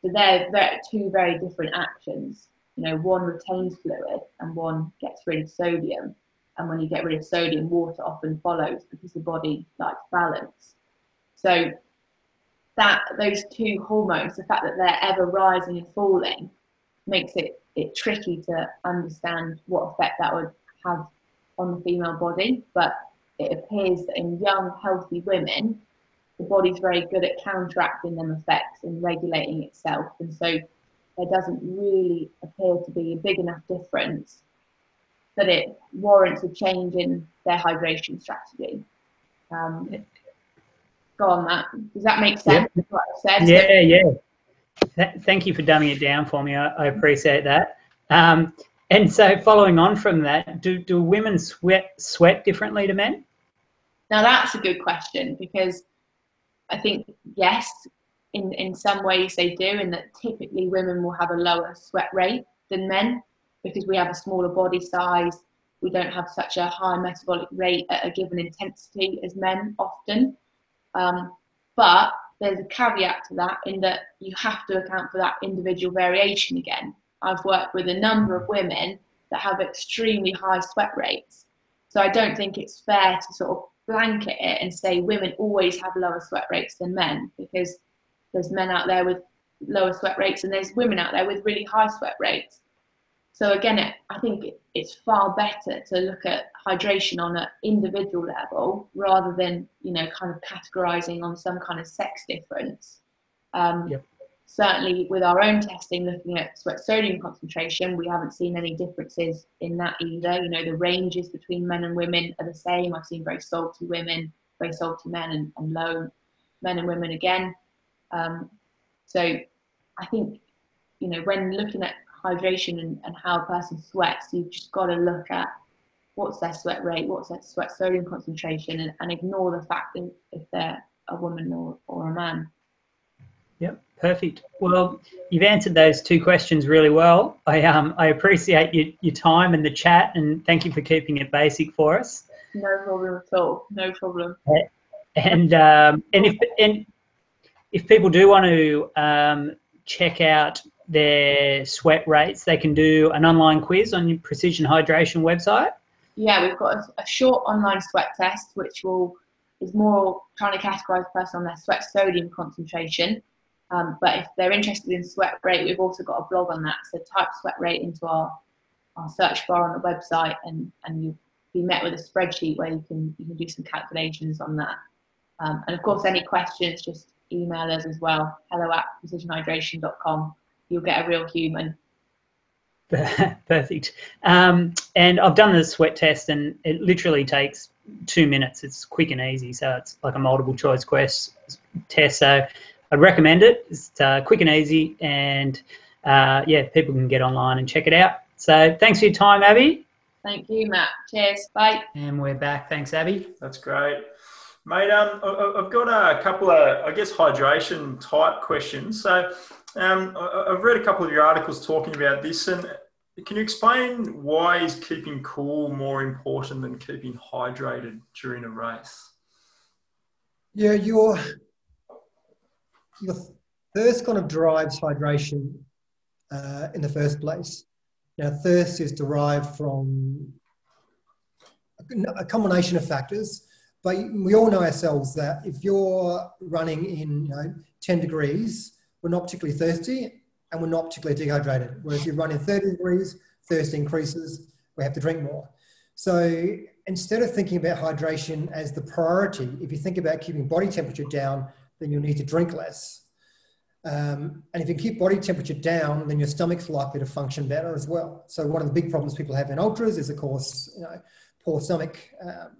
D: So they're, they're two very different actions. You know, one retains fluid and one gets rid of sodium. And when you get rid of sodium, water often follows because the body likes balance. So that those two hormones, the fact that they're ever rising and falling, makes it, it tricky to understand what effect that would have on the female body. But it appears that in young, healthy women, the body's very good at counteracting them effects and regulating itself. And so there doesn't really appear to be a big enough difference that it warrants a change in their hydration strategy. Um, go on, Matt. Does that make sense?
A: Yeah, yeah. yeah. Th- thank you for dumbing it down for me. I, I appreciate that. Um, and so, following on from that, do, do women sweat sweat differently to men?
D: Now that's a good question because I think yes, in, in some ways they do, in that typically women will have a lower sweat rate than men because we have a smaller body size. We don't have such a high metabolic rate at a given intensity as men often. Um, but there's a caveat to that in that you have to account for that individual variation again. I've worked with a number of women that have extremely high sweat rates. So I don't think it's fair to sort of blanket it and say women always have lower sweat rates than men because there's men out there with lower sweat rates and there's women out there with really high sweat rates. So again, it, I think it's far better to look at hydration on an individual level rather than you know kind of categorizing on some kind of sex difference. Um, yep. Certainly, with our own testing, looking at sweat sodium concentration, we haven't seen any differences in that either. You know, the ranges between men and women are the same. I've seen very salty women, very salty men, and, and low men and women again. Um, so I think, you know, when looking at hydration and, and how a person sweats, you've just got to look at what's their sweat rate, what's their sweat sodium concentration, and, and ignore the fact that if they're a woman or, or a man.
A: Perfect. Well, you've answered those two questions really well. I um I appreciate your, your time and the chat, and thank you for keeping it basic for us.
D: No problem at all. No problem.
A: And um and if and if people do want to um, check out their sweat rates, they can do an online quiz on your Precision Hydration website.
D: Yeah, we've got a, a short online sweat test, which will is more trying to categorise the person on their sweat sodium concentration. Um, but if they're interested in sweat rate, we've also got a blog on that. So type sweat rate into our, our search bar on the website, and, and you'll be met with a spreadsheet where you can you can do some calculations on that. Um, and of course, any questions, just email us as well hello at precisionhydration.com. You'll get a real human. *laughs*
A: Perfect. Um, and I've done the sweat test, and it literally takes two minutes. It's quick and easy, so it's like a multiple choice quest test. So I'd recommend it. It's uh, quick and easy, and uh, yeah, people can get online and check it out. So thanks for your time, Abby.
D: Thank you, Matt. Cheers. Bye.
A: And we're back. Thanks, Abby.
B: That's great. Mate, um, I've got a couple of, I guess, hydration type questions. So, um, I've read a couple of your articles talking about this, and can you explain why is keeping cool more important than keeping hydrated during a race?
C: Yeah, your your thirst kind of drives hydration uh, in the first place. Now, thirst is derived from a combination of factors. But we all know ourselves that if you're running in you know, 10 degrees, we're not particularly thirsty and we're not particularly dehydrated. Whereas if you run in 30 degrees, thirst increases, we have to drink more. So instead of thinking about hydration as the priority, if you think about keeping body temperature down, then you'll need to drink less. Um, and if you keep body temperature down, then your stomach's likely to function better as well. So one of the big problems people have in ultras is, of course, you know, poor stomach um,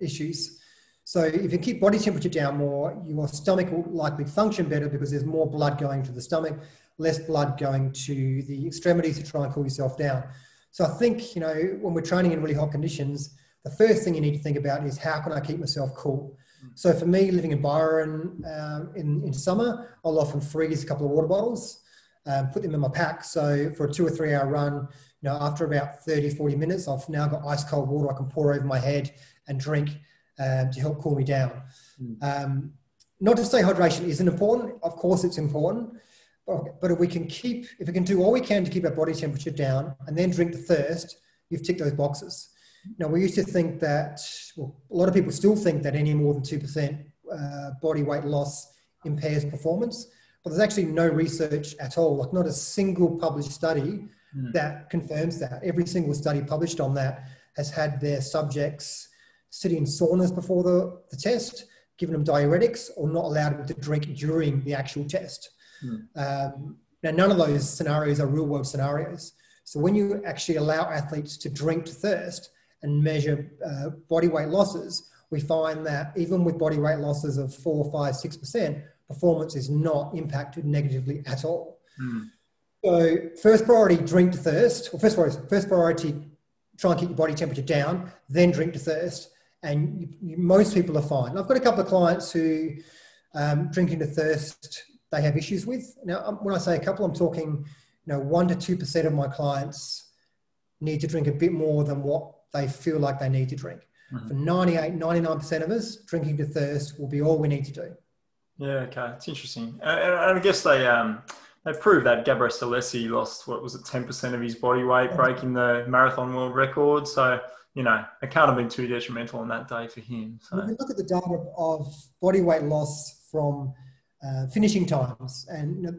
C: issues. So if you keep body temperature down more, your stomach will likely function better because there's more blood going to the stomach, less blood going to the extremities to try and cool yourself down. So I think, you know, when we're training in really hot conditions, the first thing you need to think about is how can I keep myself cool? So for me, living in Byron um, in, in summer, I'll often freeze a couple of water bottles, um, put them in my pack. So for a two or three hour run, you know, after about 30, 40 minutes, I've now got ice cold water I can pour over my head and drink um, to help cool me down. Mm. Um, not to say hydration isn't important, of course it's important, but, but if we can keep, if we can do all we can to keep our body temperature down and then drink the thirst, you've ticked those boxes. Now, we used to think that, well, a lot of people still think that any more than 2% uh, body weight loss impairs performance, but there's actually no research at all, like not a single published study mm. that confirms that. Every single study published on that has had their subjects sitting in saunas before the, the test, giving them diuretics, or not allowed them to drink during the actual test. Mm. Um, now, none of those scenarios are real world scenarios. So, when you actually allow athletes to drink to thirst and measure uh, body weight losses, we find that even with body weight losses of four, five, six percent, performance is not impacted negatively at all. Mm. So, first priority, drink to thirst. Well, first priority, first priority, try and keep your body temperature down, then drink to thirst and you, you, most people are fine. I've got a couple of clients who um, drinking to thirst they have issues with. Now, um, when I say a couple, I'm talking, you know, one to two percent of my clients need to drink a bit more than what they feel like they need to drink. Mm-hmm. For 98, 99% of us, drinking to thirst will be all we need to do.
B: Yeah, okay, it's interesting. And, I guess they um, they proved that Gebrselassie lost what was it, 10% of his body weight, breaking the marathon world record. So you know, it can't have been too detrimental on that day for him. So.
C: When we look at the data of body weight loss from uh, finishing times, and you know,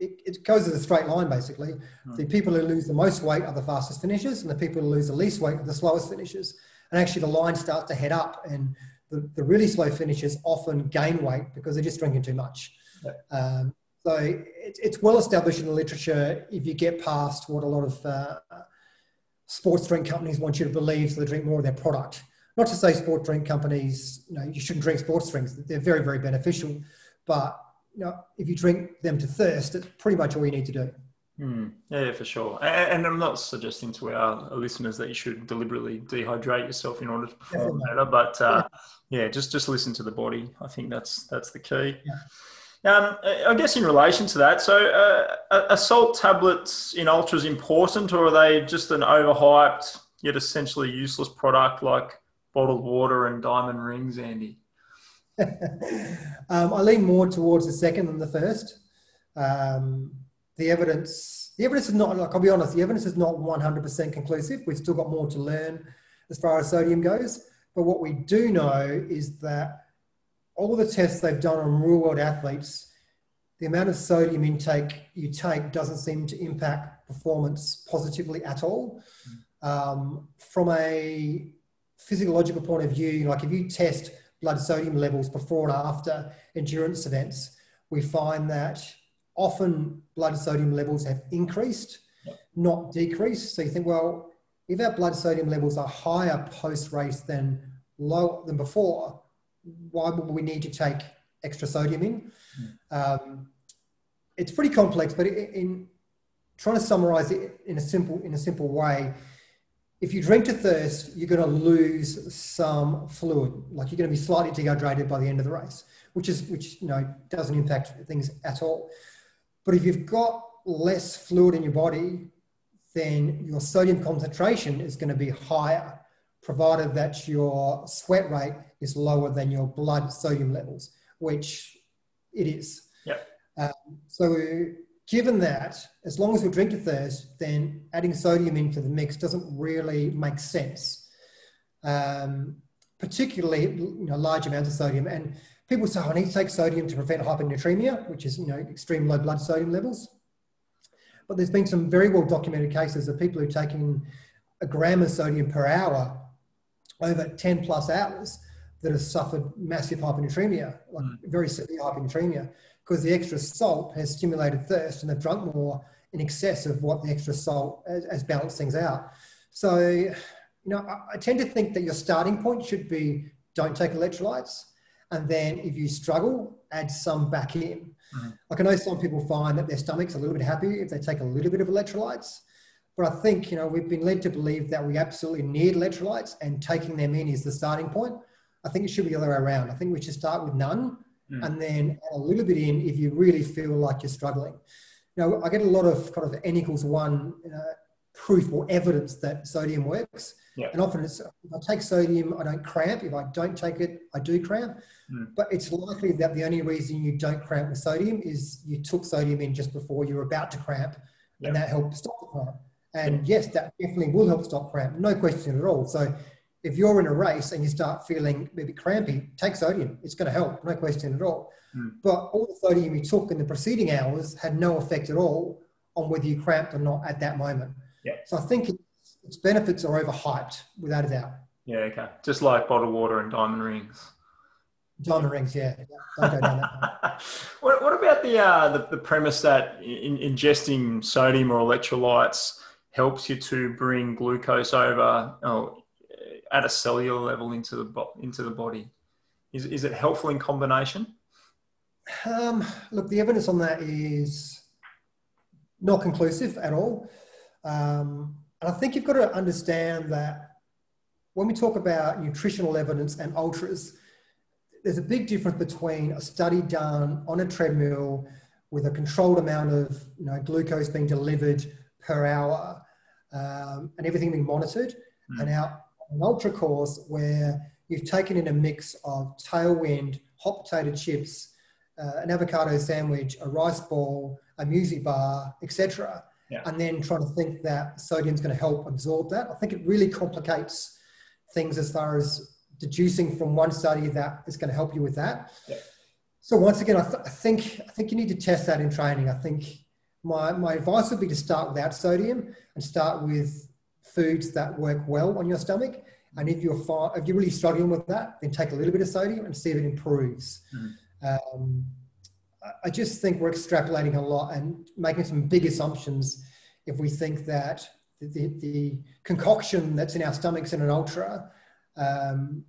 C: it, it, goes as a straight line basically. Mm. The people who lose the most weight are the fastest finishers, and the people who lose the least weight are the slowest finishers. And actually, the line starts to head up, and the, the really slow finishers often gain weight because they're just drinking too much. Yeah. Um, so it, it's well established in the literature if you get past what a lot of uh, sports drink companies want you to believe so they drink more of their product. Not to say sport drink companies, you know, you shouldn't drink sports drinks. They're very, very beneficial. But, you know, if you drink them to thirst, it's pretty much all you need to do.
B: Mm, yeah, for sure. And, and, I'm not suggesting to our listeners that you should deliberately dehydrate yourself in order to perform better, but uh, yeah. yeah. just just listen to the body. I think that's that's the key. Yeah. Um, I guess in relation to that, so uh, are salt tablets in ultras important, or are they just an overhyped yet essentially useless product like bottled water and diamond rings, Andy? *laughs*
C: um, I lean more towards the second than the first. Um, the evidence, the evidence is not like I'll be honest, the evidence is not 100% conclusive. We've still got more to learn as far as sodium goes. But what we do know is that all the tests they've done on real world athletes, the amount of sodium intake you take doesn't seem to impact performance positively at all. Um, from a physiological point of view, like if you test blood sodium levels before and after endurance events, we find that often blood sodium levels have increased, not decreased. So you think, well, if our blood sodium levels are higher post race than low than before, why would we need to take extra sodium in? Mm. Um, it's pretty complex, but in, in trying to summarize it in a simple in a simple way, if you drink to thirst, you're going to lose some fluid. Like you're going to be slightly dehydrated by the end of the race, which is which you know doesn't impact things at all. But if you've got less fluid in your body, then your sodium concentration is going to be higher, provided that your sweat rate is lower than your blood sodium levels, which it is.
B: Yep.
C: Um, so, given that, as long as we drink to thirst, then adding sodium into the mix doesn't really make sense, um, particularly you know, large amounts of sodium. And people say, oh, I need to take sodium to prevent hyponatremia, which is you know extreme low blood sodium levels. But there's been some very well documented cases of people who are taking a gram of sodium per hour over 10 plus hours that have suffered massive hyponatremia, like mm. very severe hyponatremia, because the extra salt has stimulated thirst and they've drunk more in excess of what the extra salt has, has balanced things out. So, you know, I, I, tend to think that your starting point should be don't take electrolytes. And then if you struggle, add some back in. Mm. Like I know some people find that their stomach's a little bit happy if they take a little bit of electrolytes. But I think, you know, we've been led to believe that we absolutely need electrolytes and taking them in is the starting point. I think it should be the other way around. I think we should start with none mm. and then add a little bit in if you really feel like you're struggling. Now, I get a lot of kind of N equals one uh, proof or evidence that sodium works.
B: Yeah.
C: And often it's, if I take sodium, I don't cramp. If I don't take it, I do cramp. Mm. But it's likely that the only reason you don't cramp with sodium is you took sodium in just before you were about to cramp, yeah. and that helped stop the cramp. And yes, that definitely will help stop cramp, no question at all. So if you're in a race and you start feeling maybe crampy, take sodium. It's going to help, no question at all. Mm. But all the sodium you took in the preceding hours had no effect at all on whether you cramped or not at that moment.
B: Yeah.
C: So I think it's, its benefits are overhyped, without a doubt.
B: Yeah, okay. Just like bottled water and diamond rings.
C: Diamond rings, yeah. *laughs*
B: what, what about the, uh, the, the premise that in, ingesting sodium or electrolytes helps you to bring glucose over oh, at a cellular level into the into the body. Is, is it helpful in combination?
C: Um, look, the evidence on that is not conclusive at all. Um, and I think you've got to understand that when we talk about nutritional evidence and ultras, there's a big difference between a study done on a treadmill with a controlled amount of you know, glucose being delivered per hour um, and everything being monitored, mm. and our an ultra course where you've taken in a mix of tailwind, hot potato chips, uh, an avocado sandwich, a rice ball, a muesli bar, etc., yeah. and then trying to think that sodium's going to help absorb that. I think it really complicates things as far as deducing from one study that is going to help you with that. Yeah. So once again, I, th- I, think I think you need to test that in training. I think my my advice would be to start without sodium and start with foods that work well on your stomach. And if you're far, if you're really struggling with that, then take a little bit of sodium and see if it improves. Mm. Um, I just think we're extrapolating a lot and making some big assumptions if we think that the, the concoction that's in our stomachs in an ultra um,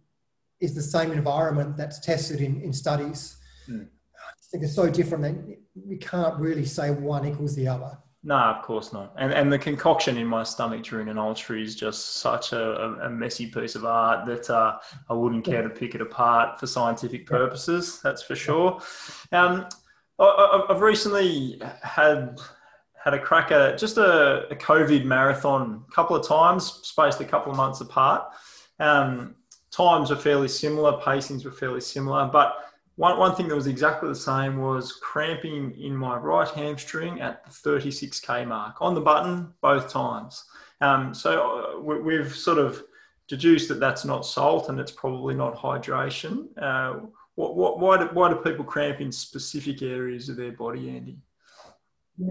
C: is the same environment that's tested in, in studies. Mm. I think it's so different that we can't really say one equals the other.
B: No, of course not. And and the concoction in my stomach during an ultra is just such a, a messy piece of art that uh, I wouldn't care to pick it apart for scientific purposes. That's for sure. Um, I, have recently had had a crack at just a, a, COVID marathon a couple of times, spaced a couple of months apart. Um, times were fairly similar, pacings were fairly similar, but one, one thing that was exactly the same was cramping in my right hamstring at the 36k mark on the button both times. Um, so uh, we, have sort of deduced that that's not salt and it's probably not hydration. Uh, what, what, why, do, why do people cramp in specific areas of their body, Andy?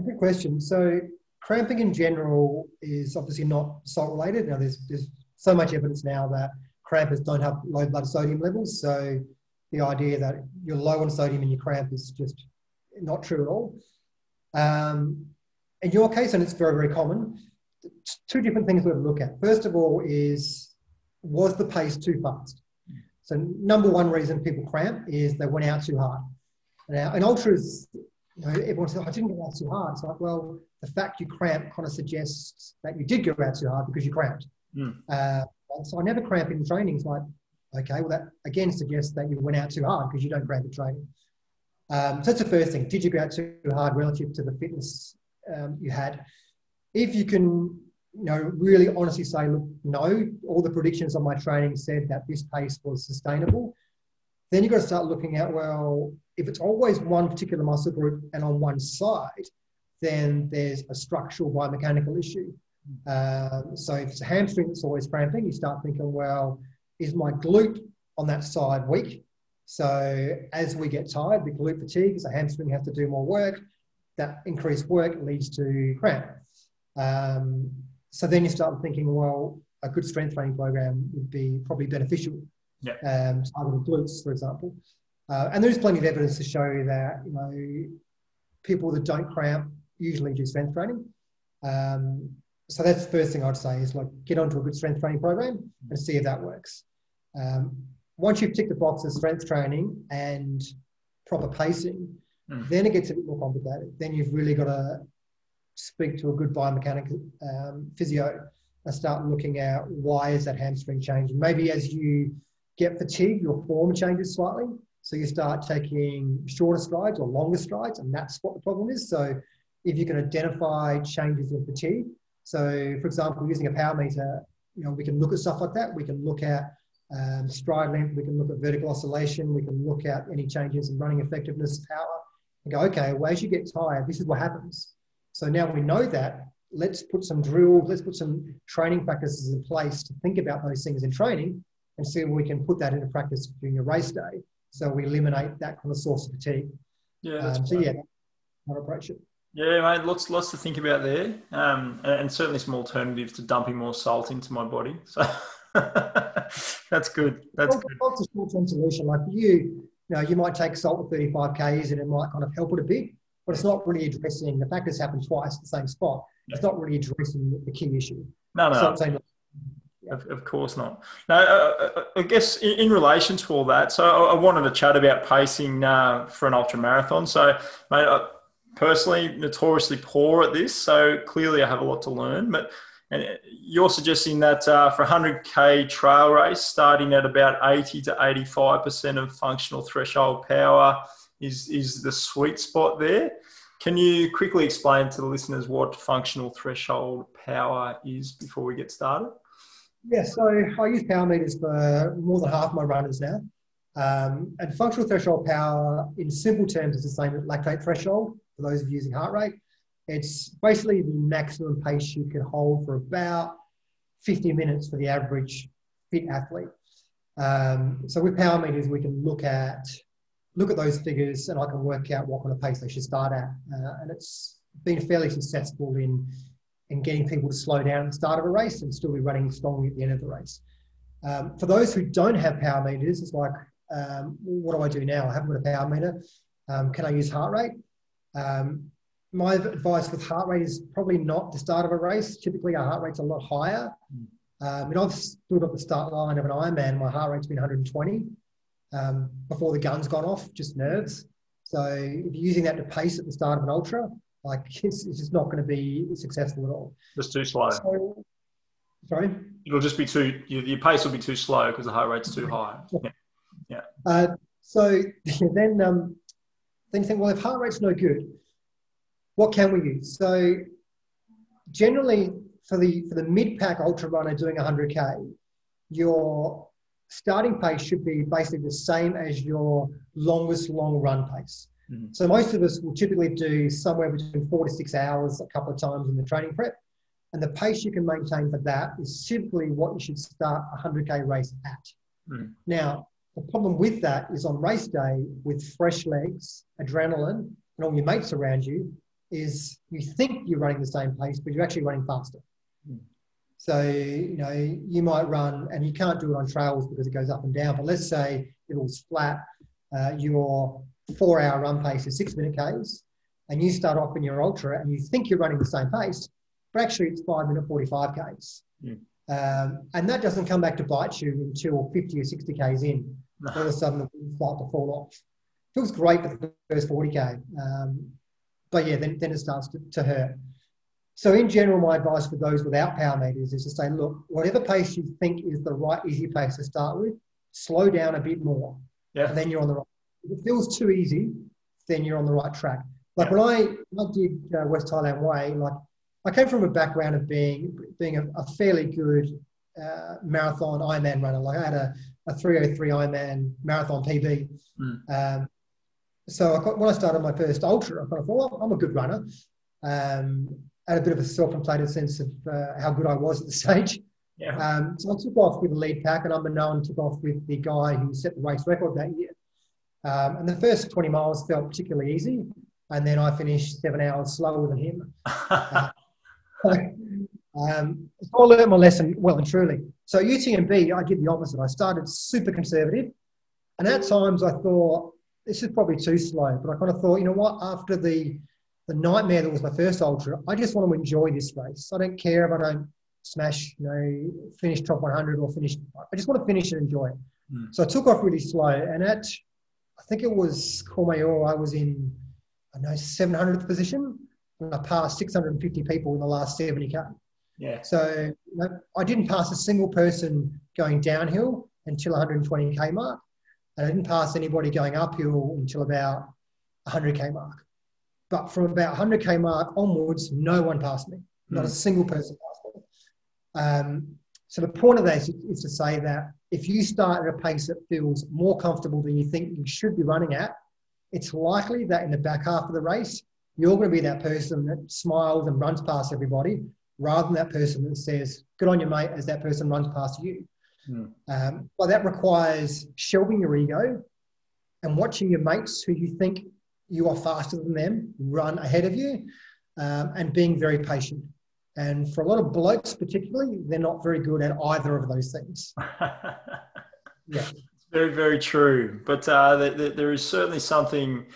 C: good question. So cramping in general is obviously not salt related. Now there's, there's so much evidence now that crampers don't have low blood sodium levels. So the idea that you're low on sodium and your cramp is just not true at all. Um, in your case, and it's very, very common, two different things we have to look at. First of all, is was the pace too fast? So, number one reason people cramp is they went out too hard. Now, in ultras, you know, everyone says, I didn't go out too hard. It's like, well, the fact you cramp kind of suggests that you did go out too hard because you cramped. Mm. Uh, so I never cramp in training. It's like, Okay, well, that again suggests that you went out too hard because you don't grab the training. Um, so that's the first thing. Did you go out too hard relative to the fitness um, you had? If you can, you know, really honestly say, look, no, all the predictions on my training said that this pace was sustainable, then you've got to start looking at, well, if it's always one particular muscle group and on one side, then there's a structural biomechanical issue. Um, so if it's a hamstring that's always cramping, you start thinking, well, is my glute on that side weak? So as we get tired, the glute fatigue, so hamstring has to do more work. That increased work leads to cramp. Um, so then you start thinking, well, a good strength training program would be probably beneficial. Yeah. Um, targeting glutes, for example. Uh, and there is plenty of evidence to show that you know people that don't cramp usually do strength training. Um, so that's the first thing I'd say is like get onto a good strength training program and see if that works. Um, once you've ticked the boxes, strength training and proper pacing, mm. then it gets a bit more complicated. Then you've really got to speak to a good biomechanic um, physio and start looking at why is that hamstring changing. Maybe as you get fatigued, your form changes slightly. So you start taking shorter strides or longer strides, and that's what the problem is. So if you can identify changes in fatigue, so for example, using a power meter, you know, we can look at stuff like that. We can look at um, stride length, we can look at vertical oscillation, we can look at any changes in running effectiveness, power, and go, okay, well, as you get tired, this is what happens. So now we know that. Let's put some drills, let's put some training practices in place to think about those things in training and see if we can put that into practice during a race day. So we eliminate that kind of source of fatigue. Yeah. Um, so, yeah, I'll approach it.
B: Yeah, mate, lots lots to think about there, um, and certainly some alternatives to dumping more salt into my body. So *laughs* *laughs* That's good. That's well, good.
C: It's a short-term solution. Like you, you know, you might take salt with 35 k's and it might kind of help it a bit, but it's not really addressing the fact it's happened twice at the same spot. Yeah. It's not really addressing the key issue.
B: No, no. So yeah. Of, of, course not. Now, uh, uh, I guess in, in, relation to all that, so I, I wanted to chat about pacing uh, for an ultra marathon. So, mate, I, personally, notoriously poor at this. So clearly, I have a lot to learn. But And you're suggesting that uh, for a 100k trail race, starting at about 80 to 85% of functional threshold power is, is the sweet spot there. Can you quickly explain to the listeners what functional threshold power is before we get started?
C: Yeah, so I use power meters for more than half my runners now. Um, and functional threshold power, in simple terms, is the same as lactate threshold for those of you using heart rate. It's basically the maximum pace you can hold for about 50 minutes for the average fit athlete. Um, so with power meters, we can look at look at those figures and I can work out what kind of pace they should start at. Uh, and it's been fairly successful in in getting people to slow down at the start of a race and still be running strongly at the end of the race. Um, for those who don't have power meters, it's like, um, what do I do now? I haven't got a power meter. Um, can I use heart rate? Um, my advice with heart rate is probably not the start of a race. Typically, our heart rate's a lot higher. Um, and I've stood at the start line of an Ironman, my heart rate's been 120 um, before the gun's gone off, just nerves. So if you're using that to pace at the start of an ultra, like it's, it's just not going to be successful at all.
B: Just too slow. So,
C: sorry.
B: It'll just be too. Your, your, pace will be too slow because the heart rate's too high. Yeah.
C: yeah. Uh, so *laughs* then, um, then you think, well, if heart rate's no good, what can we use? So generally for the for the mid pack ultra runner doing 100k, your starting pace should be basically the same as your longest long run pace. Mm-hmm. So most of us will typically do somewhere between four to six hours a couple of times in the training prep. And the pace you can maintain for that is simply what you should start a 100k race at. Mm-hmm. Now, the problem with that is on race day with fresh legs, adrenaline, and all your mates around you, is you think you're running the same pace, but you're actually running faster. Mm. So, you know, you might run, and you can't do it on trails because it goes up and down, but let's say it was flat, uh, your four hour run pace is six minute Ks, and you start off in your ultra and you think you're running the same pace, but actually it's five minute 45 Ks. Mm. Um, and that doesn't come back to bite you until 50 or 60 Ks in. *sighs* All of a sudden, the wheels start to fall off. Feels great for the first 40K. Um, but yeah, then, then it starts to, to hurt. So in general, my advice for those without power meters is to say, look, whatever pace you think is the right easy pace to start with, slow down a bit more. Yeah. And then you're on the right. If it feels too easy, then you're on the right track. Like yeah. when I, I did uh, West Highland Way, like I came from a background of being being a, a fairly good uh, marathon Ironman runner. Like I had a, a 303 Ironman marathon PB. Mm. Um, so I, when I started my first ultra, I kind of thought, well, I'm a good runner. Um, had a bit of a self-inflated sense of uh, how good I was at the *laughs* stage. Yeah. Um, so I took off with the lead pack, and unbeknown took off with the guy who set the race record that year. Um, and the first 20 miles felt particularly easy, and then I finished seven hours slower than him. *laughs* uh, so, *laughs* um, so I learned my lesson well and truly. So UTMB, I did the opposite. I started super conservative, and at times I thought, this is probably too slow, but I kind of thought, you know what, after the the nightmare that was my first ultra, I just want to enjoy this race. I don't care if I don't smash, you know, finish top 100 or finish. I just want to finish and enjoy it. Mm. So I took off really slow, and at I think it was Courmayeur, I was in I know 700th position, and I passed 650 people in the last 70k.
B: Yeah.
C: So you know, I didn't pass a single person going downhill until 120k mark. And I didn't pass anybody going uphill until about 100k mark. But from about 100k mark onwards, no one passed me. Not mm. a single person passed me. Um, so the point of that is, is, to say that if you start at a pace that feels more comfortable than you think you should be running at, it's likely that in the back half of the race, you're going to be that person that smiles and runs past everybody rather than that person that says, good on you, mate, as that person runs past you. Mm. Um, but that requires shelving your ego and watching your mates who you think you are faster than them run ahead of you um, and being very patient. And for a lot of blokes, particularly, they're not very good at either of those things. *laughs*
B: yeah. It's very, very true. But uh, the, the, there is certainly something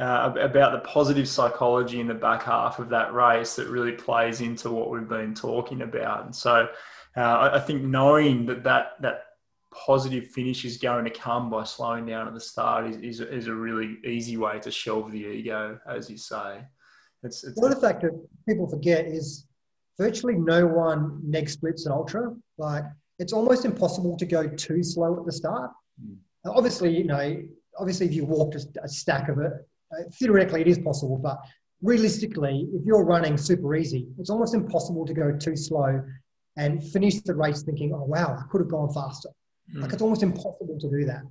B: uh, about the positive psychology in the back half of that race that really plays into what we've been talking about. And so uh, I think knowing that, that that positive finish is going to come by slowing down at the start is, is, is a really easy way to shelve the ego, as you say.
C: It's, it's of the factors people forget is virtually no one neg splits an ultra. Like it's almost impossible to go too slow at the start. Mm. Obviously, you know, obviously if you walked a, a stack of it, uh, theoretically it is possible, but realistically, if you're running super easy, it's almost impossible to go too slow and finish the race thinking, oh wow, I could have gone faster. Mm. Like it's almost impossible to do that.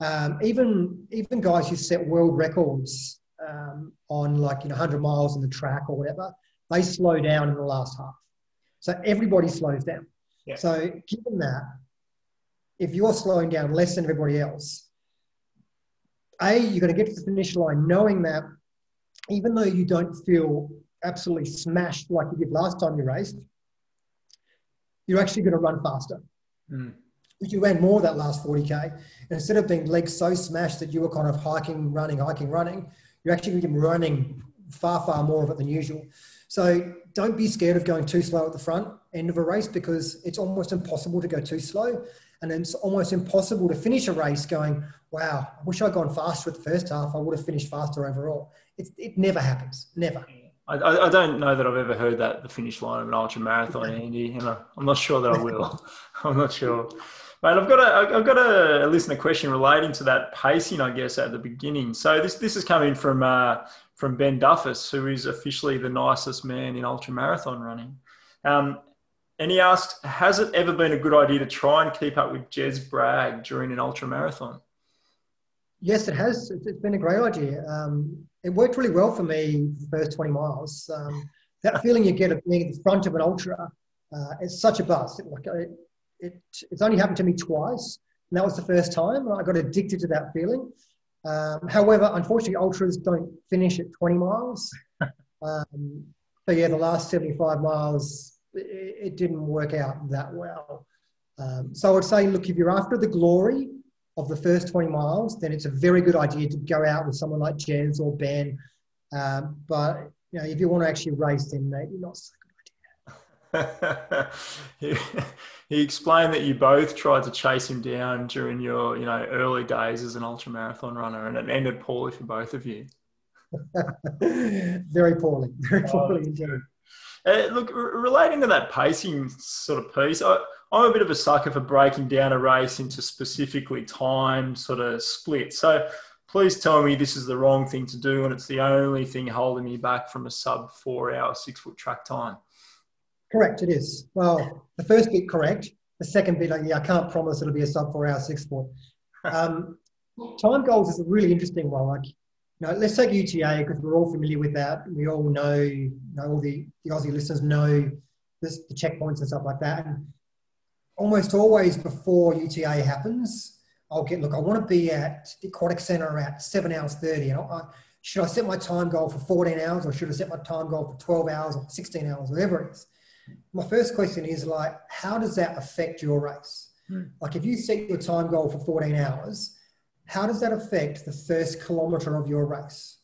C: Um, even even guys who set world records um, on like you know 100 miles on the track or whatever, they slow down in the last half. So everybody slows down. Yeah. So given that, if you're slowing down less than everybody else, a you're going to get to the finish line knowing that even though you don't feel absolutely smashed like you did last time you raced, you're actually going to run faster. Mm. If you ran more that last 40K, and instead of being legs so smashed that you were kind of hiking, running, hiking, running, you're actually going to be running far, far more of it than usual. So don't be scared of going too slow at the front end of a race because it's almost impossible to go too slow. And it's almost impossible to finish a race going, wow, I wish I'd gone faster at the first half. I would have finished faster overall. It, it never happens. Never.
B: I, I, don't know that I've ever heard that the finish line of an ultra marathon, Andy. You know, I'm not sure that I will. *laughs* I'm not sure. Mate, I've got a I've got a, listener question relating to that pacing, I guess, at the beginning. So this this is coming from uh, from Ben Duffus, who is officially the nicest man in ultra marathon running. Um, and he asked, has it ever been a good idea to try and keep up with Jez Bragg during an ultra marathon?
C: Yes, it has. It's been a great idea. Um, it worked really well for me the first 20 miles. Um, that feeling you get of being at the front of an ultra uh, is such a buzz. It, like, it, it, it's only happened to me twice, and that was the first time. I got addicted to that feeling. Um, however, unfortunately, ultras don't finish at 20 miles. *laughs* Um, but yeah, the last 75 miles, it, it didn't work out that well. Um, so I would say, look, if you're after the glory, of the first 20 miles, then it's a very good idea to go out with someone like Jez or Ben. Um, but you know, if you want to actually race, then maybe not so
B: good *laughs* he, he explained that you both tried to chase him down during your, you know, early days as an ultra marathon runner, and it ended poorly for both of you. *laughs*
C: very poorly, very oh, poorly indeed.
B: Uh, look, relating to that pacing sort of piece, I, I'm a bit of a sucker for breaking down a race into specifically time sort of split. So please tell me this is the wrong thing to do and it's the only thing holding me back from a sub four hour, six foot track time.
C: Correct, it is. Well, the first bit correct. The second bit, like, yeah, I can't promise it'll be a sub four hour, six foot. *laughs* Um, time goals is a really interesting one. Like, you know, let's take UTA because we're all familiar with that. We all know, you know, all the, the Aussie listeners know this, the checkpoints and stuff like that. And almost always before UTA happens, I'll get, look, I want to be at the aquatic center at seven hours 30. And I, should I set my time goal for 14 hours or should I set my time goal for 12 hours or 16 hours, whatever it is? My first question is like, how does that affect your race? Hmm. Like if you set your time goal for 14 hours, how does that affect the first kilometer of your race?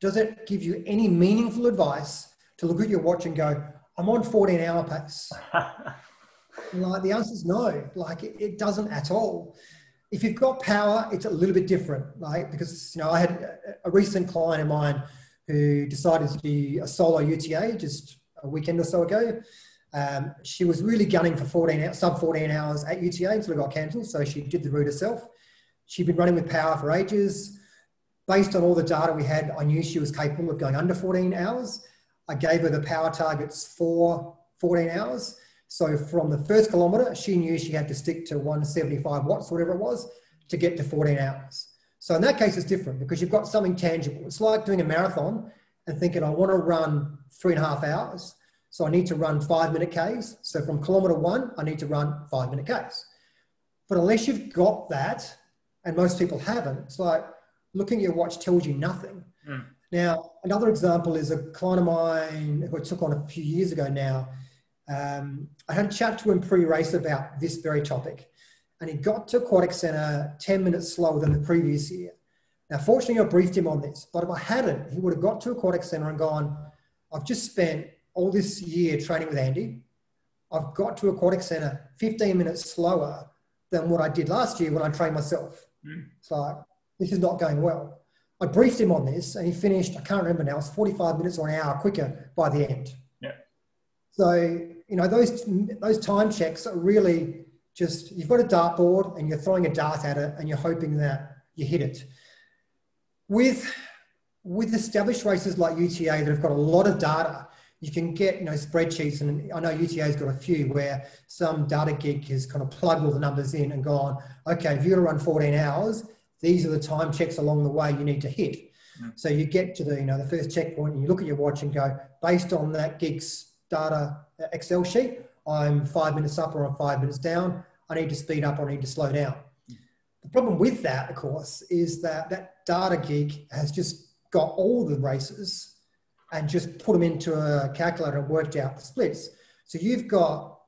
C: Does it give you any meaningful advice to look at your watch and go, I'm on 14 hour pace? *laughs* Like the answer is no. Like it, it, doesn't at all. If you've got power, it's a little bit different. right? because you know I had a, recent client of mine who decided to do a solo UTA just a weekend or so ago. Um, she was really gunning for 14 sub 14 hours at UTA until it got cancelled. So she did the route herself. She'd been running with power for ages. Based on all the data we had, I knew she was capable of going under 14 hours. I gave her the power targets for 14 hours. So from the first kilometer, she knew she had to stick to 175 watts, whatever it was, to get to 14 hours. So in that case, it's different because you've got something tangible. It's like doing a marathon and thinking, I want to run three and a half hours. So I need to run five minute Ks. So from kilometer one, I need to run five minute Ks. But unless you've got that, and most people haven't, it's like looking at your watch tells you nothing. Mm. Now, another example is a client of mine who I took on a few years ago now um, I had a chat to him pre-race about this very topic, and he got to Aquatic Centre 10 minutes slower than the previous year. Now, fortunately, I briefed him on this, but if I hadn't, he would have got to Aquatic Centre and gone, I've just spent all this year training with Andy. I've got to Aquatic Centre 15 minutes slower than what I did last year when I trained myself. Mm. So like, this is not going well. I briefed him on this and he finished, I can't remember now, it's 45 minutes or an hour quicker by the end. Yeah. So you know those those time checks are really just you've got a dartboard and you're throwing a dart at it and you're hoping that you hit it. With with established races like UTA that have got a lot of data, you can get you know spreadsheets, and I know UTA's got a few where some data geek has kind of plugged all the numbers in and gone, okay, if you're going to run 14 hours, these are the time checks along the way you need to hit. Mm. So you get to the you know the first checkpoint and you look at your watch and go, based on that geek's data Excel sheet, I'm five minutes up or I'm five minutes down. I need to speed up or I need to slow down. The problem with that, of course, is that that data geek has just got all the races and just put them into a calculator and worked out the splits. So you've got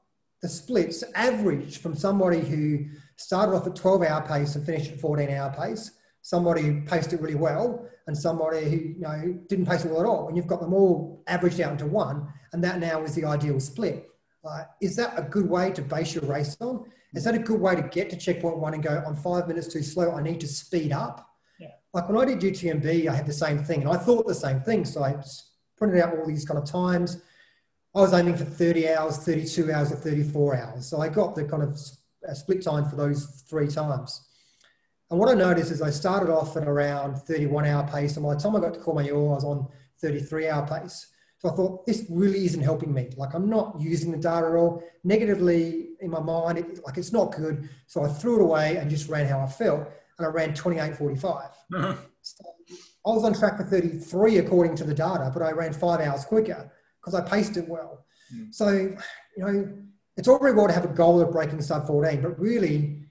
C: the splits average from somebody who started off at 12 hour pace and finished at 14 hour pace, somebody who paced it really well, and somebody who you know didn't pace well at all. And you've got them all averaged out into one, and that now is the ideal split. Uh, is that a good way to base your race on? Is that a good way to get to checkpoint one and go, I'm five minutes too slow, I need to speed up? Yeah. Like when I did UTMB, I had the same thing, and I thought the same thing. So I printed out all these kind of times. I was aiming for 30 hours, 32 hours, or 34 hours. So I got the kind of split time for those three times. And what I noticed is I started off at around 31 hour pace, and by the time I got to Courmayeur, I was on 33 hour pace. So I thought this really isn't helping me. Like I'm not using the data at all. Negatively in my mind, it, like it's not good. So I threw it away and just ran how I felt, and I ran 28:45. Mm-hmm. So I was on track for 33 according to the data, but I ran five hours quicker because I paced it well. Mm. So, you know, it's all very well to have a goal of breaking sub 14, but really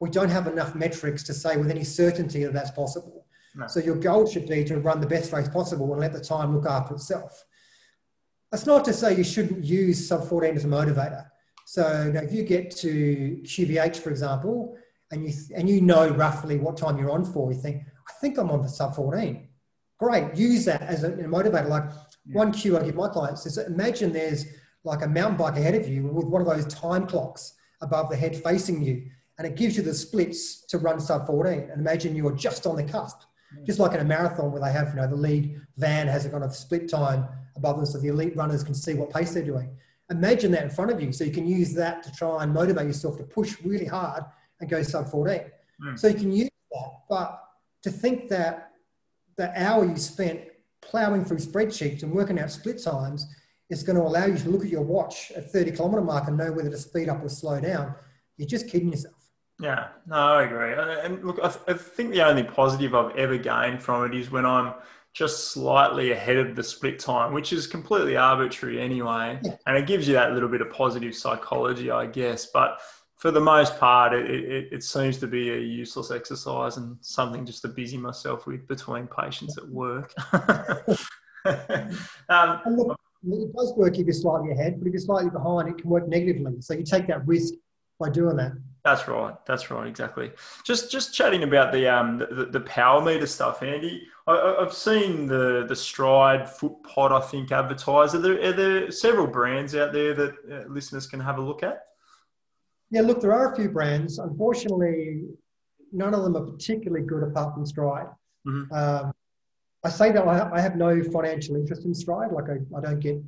C: we don't have enough metrics to say with any certainty that that's possible. No. So your goal should be to run the best race possible and let the time look after itself. That's not to say you shouldn't use sub 14 as a motivator. So you know, if you get to QVH, for example, and you, and you know roughly what time you're on for, you think, I think I'm on the sub 14. Great, use that as a, motivator. Like yeah. one cue I give my clients is imagine there's like a mountain bike ahead of you with one of those time clocks above the head facing you, and it gives you the splits to run sub 14. And imagine you're just on the cusp, just like in a marathon where they have, you know, the lead van has a kind of split time above them so the elite runners can see what pace they're doing. Imagine that in front of you so you can use that to try and motivate yourself to push really hard and go sub 14. Mm. So you can use that, but to think that the hour you spent plowing through spreadsheets and working out split times is going to allow you to look at your watch at 30 kilometre mark and know whether to speed up or slow down, you're just kidding yourself.
B: Yeah, no, I agree. And look, I, think the only positive I've ever gained from it is when I'm just slightly ahead of the split time, which is completely arbitrary anyway. Yeah. And it gives you that little bit of positive psychology, I guess. But for the most part, it, it, it, seems to be a useless exercise and something just to busy myself with between patients at work. *laughs*
C: um, look, it does work if you're slightly ahead, but if you're slightly behind, it can work negatively. So you take that risk by doing that.
B: That's right. That's right. Exactly. Just just chatting about the um the, the power meter stuff, Andy. I, have seen the the Stryd Foot Pod, I think, advertised. Are there, are there several brands out there that uh, listeners can have a look at?
C: Yeah, look, there are a few brands. Unfortunately, none of them are particularly good apart from Stryd. Mm-hmm. Um, I say that I, have no financial interest in Stryd. Like I, I, don't get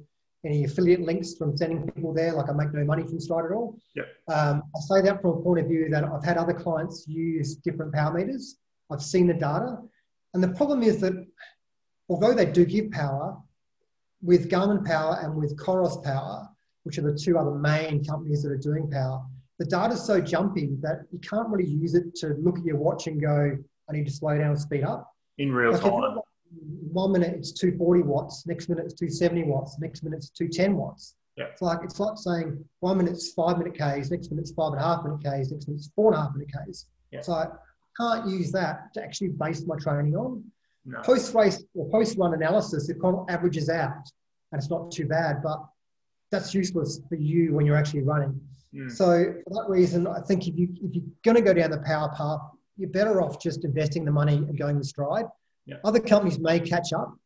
C: any affiliate links from sending people there. Like I make no money from Stryd at all.
B: Yep.
C: Um, I say that from a point of view that I've had other clients use different power meters. I've seen the data. And the problem is that although they do give power, with Garmin Power and with Coros Power, which are the two other main companies that are doing power, the data is so jumpy that you can't really use it to look at your watch and go, I need to slow down and speed up.
B: In real like time.
C: One minute it's 240 watts, next minute it's 270 watts, next minute it's 210 watts.
B: Yeah.
C: It's like it's like saying one minute it's five minute Ks, next minute it's five and a half minute Ks, next minute it's four and a half minute Ks. Yeah. So I can't use that to actually base my training on. No. Post race or post run analysis, it kind of averages out and it's not too bad, but that's useless for you when you're actually running. Mm. So for that reason, I think if you if you're going to go down the power path, you're better off just investing the money and going with Stryd.
B: Yeah.
C: Other companies may catch up,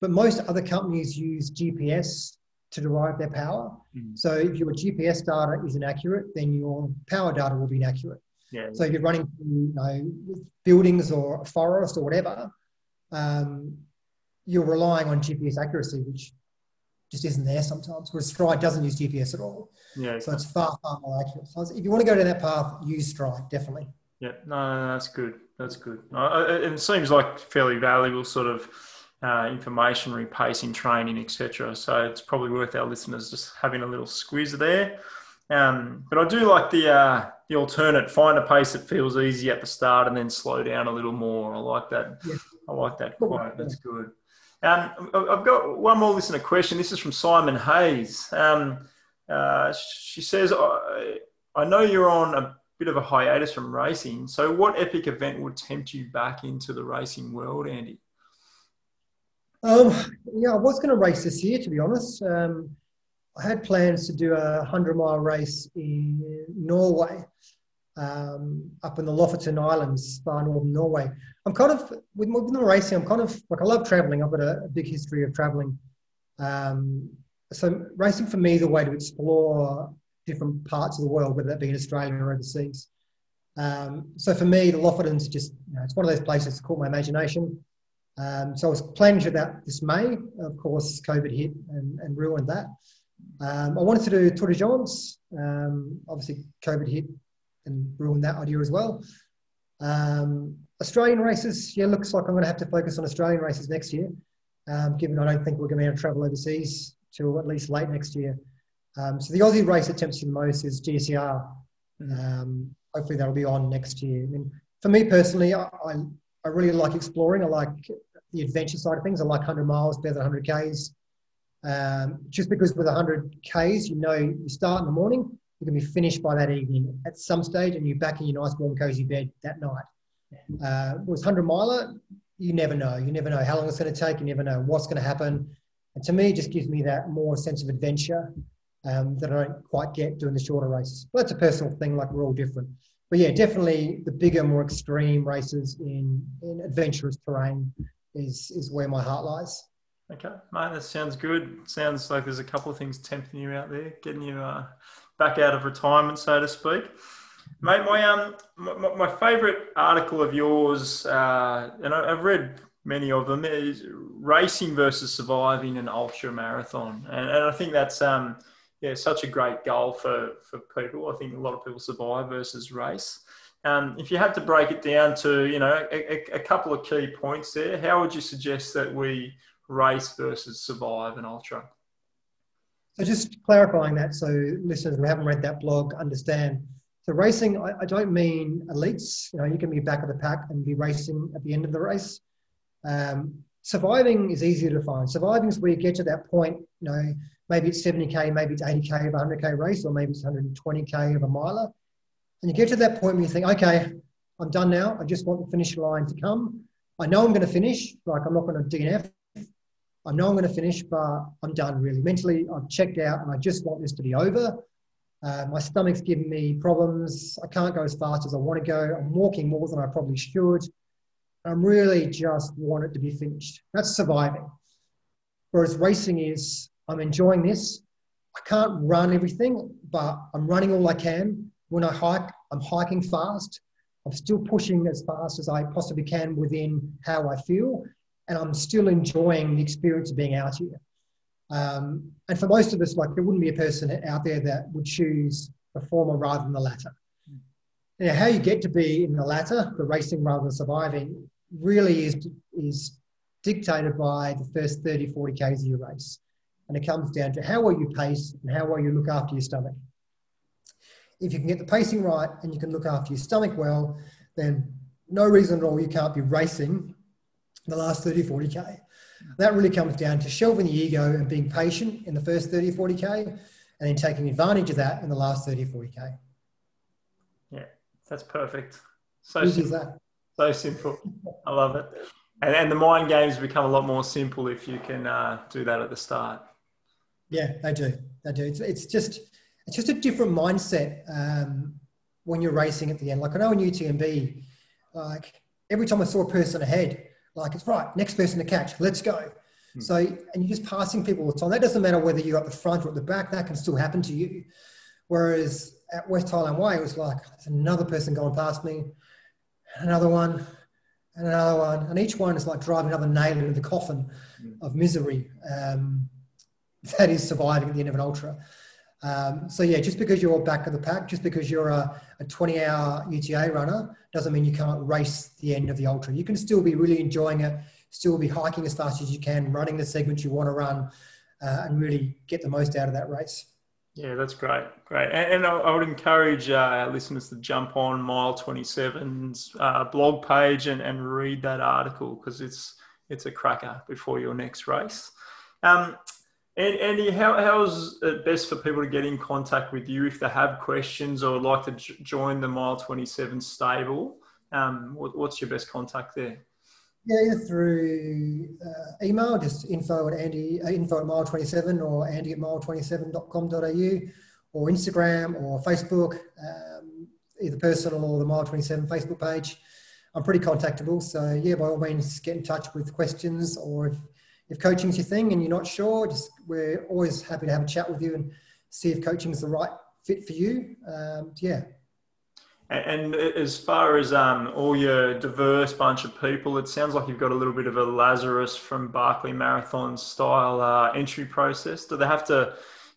C: but most other companies use GPS to derive their power. Mm. So if your GPS data is inaccurate, then your power data will be inaccurate.
B: Yeah,
C: so if you're running through you know, buildings or a forest or whatever, um, you're relying on GPS accuracy, which just isn't there sometimes. Whereas Stryd doesn't use GPS at all.
B: Yeah.
C: So it's far, far more accurate. So if you want to go down that path, use Stryd, definitely.
B: Yeah, no, no, no that's good. That's good. Uh, it seems like fairly valuable sort of uh, information, repacing, training, etc. So it's probably worth our listeners just having a little squeeze there. Um, but I do like the uh, the alternate. Find a pace that feels easy at the start and then slow down a little more. I like that. Yeah. I like that quote. That's good. Um, I've got one more listener question. This is from Simon Hayes. Um, uh, she says, I, I know you're on a bit of a hiatus from racing. So, what epic event would tempt you back into the racing world, Andy?
C: Um, yeah, I was going to race this year, to be honest. Um, I had plans to do a 100 mile race in Norway, um, up in the Lofoten Islands, far northern Norway. I'm kind of, with, with the racing, I'm kind of, like, I love traveling. I've got a, a big history of traveling. Um, so, racing for me is a way to explore different parts of the world, whether that be in Australia or overseas. Um, so, for me, the Lofotens just, you know, it's one of those places that caught my imagination. Um, so I was planning to that this May. Of course, COVID hit and, and ruined that. Um, I wanted to do Tour de France. Um, obviously, COVID hit and ruined that idea as well. Um, Australian races, yeah, looks like I'm going to have to focus on Australian races next year, um, given I don't think we're going to be able to travel overseas till at least late next year. Um, so the Aussie race that tempts me the most is GCR. Um, hopefully that'll be on next year. I mean, for me personally, I, I, I really like exploring. I like the adventure side of things. I like 100 miles better than 100 Ks. Um, just because with 100 Ks, you know you start in the morning, you can be finished by that evening at some stage, and you're back in your nice warm cozy bed that night. Uh, with 100 miler, you never know. You never know how long it's going to take. You never know what's going to happen. And to me, it just gives me that more sense of adventure um, that I don't quite get doing the shorter races. But that's a personal thing. Like we're all different. But yeah, definitely the bigger, more extreme races in, in adventurous terrain is is where my heart lies.
B: Okay, mate, that sounds good. Sounds like there's a couple of things tempting you out there, getting you uh, back out of retirement, so to speak. Mate, my um, my, my favourite article of yours, uh, and I, have read many of them, is racing versus surviving an ultra marathon, and, and I think that's um, yeah, such a great goal for for people. I think a lot of people survive versus race. Um, if you had to break it down to, you know, a, a, couple of key points there, how would you suggest that we race versus survive an ultra?
C: So just clarifying that, so listeners who haven't read that blog understand. So racing, I, I don't mean elites. You know, you can be back of the pack and be racing at the end of the race. Um, surviving is easier to find. Surviving is where you get to that point. You know, maybe it's 70k, maybe it's 80k of a 100k race, or maybe it's 120k of a miler and you get to that point where you think, okay, I'm done now. I just want the finish line to come. I know I'm going to finish. Like I'm not going to DNF. I know I'm going to finish, but I'm done really. Mentally, I've checked out and I just want this to be over. Uh, my stomach's giving me problems. I can't go as fast as I want to go. I'm walking more than I probably should. I'm really just want it to be finished. That's surviving. Whereas racing is, I'm enjoying this. I can't run everything, but I'm running all I can. When I hike, I'm hiking fast. I'm still pushing as fast as I possibly can within how I feel, and I'm still enjoying the experience of being out here. Um, and for most of us, like there wouldn't be a person out there that would choose the former rather than the latter. Now, how you get to be in the latter, the racing rather than surviving, really is, is dictated by the first 30, 40 Ks of your race. And it comes down to how well you pace and how well you look after your stomach if you can get the pacing right and you can look after your stomach well, then no reason at all you can't be racing the last 30, 40K. That really comes down to shelving the ego and being patient in the first 30, 40K and then taking advantage of that in the last 30, 40K.
B: Yeah, that's perfect. So Easy simple. that. So simple. I love it. And, and the mind games become a lot more simple if you can uh, do that at the start.
C: Yeah, they do. They do. It's, it's just it's just a different mindset um, when you're racing at the end. Like I know in UTMB, like every time I saw a person ahead, like it's right, next person to catch, let's go. Hmm. So, and you're just passing people all the time. That doesn't matter whether you're at the front or at the back, that can still happen to you. Whereas at West Highland Way, it was like, there's another person going past me, another one, and another one. And each one is like driving another nail into the coffin hmm. of misery. Um, that is surviving at the end of an ultra. Um, so yeah, just because you're back of the pack, just because you're a, a 20 hour UTA runner, doesn't mean you can't race the end of the ultra. You can still be really enjoying it, still be hiking as fast as you can, running the segments you want to run, uh, and really get the most out of that race.
B: Yeah, that's great, great. And, and I, would encourage uh, our listeners to jump on Mile 27's uh, blog page and, and read that article because it's it's a cracker before your next race. Um, and Andy, how, how's it best for people to get in contact with you if they have questions or would like to j- join the Mile 27 stable? Um, what, what's your best contact there?
C: Yeah, either through uh, email, just info at Andy, uh, info at mile27 or andy at mile27.com.au or Instagram or Facebook, um, either personal or the Mile27 Facebook page. I'm pretty contactable. So yeah, by all means, get in touch with questions or if if coaching's your thing and you're not sure, just we're always happy to have a chat with you and see if coaching is the right fit for you. Um, yeah.
B: And as far as um, all your diverse bunch of people, it sounds like you've got a little bit of a Lazarus from Barkley Marathon style uh, entry process. Do they have to,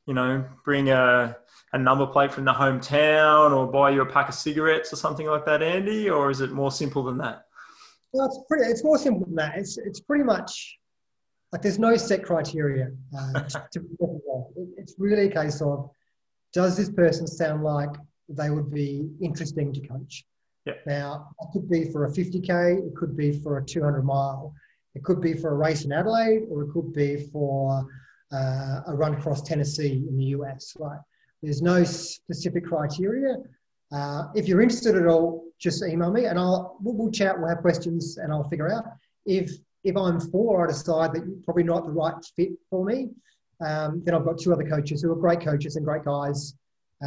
B: you know, bring a, a number plate from the hometown or buy you a pack of cigarettes or something like that, Andy? Or is it more simple than that?
C: Well, it's pretty. It's more simple than that. It's it's pretty much like there's no set criteria. Uh, to, it's really a case of does this person sound like they would be interesting to coach?
B: Yeah.
C: Now, it could be for a 50k, it could be for a 200 mile, it could be for a race in Adelaide, or it could be for uh, a run across Tennessee in the US. Right? There's no specific criteria. Uh, if you're interested at all, just email me and I'll we'll, we'll chat. We'll have questions and I'll figure out if if I'm for, I decide that you're probably not the right fit for me. Um, then I've got two other coaches who are great coaches and great guys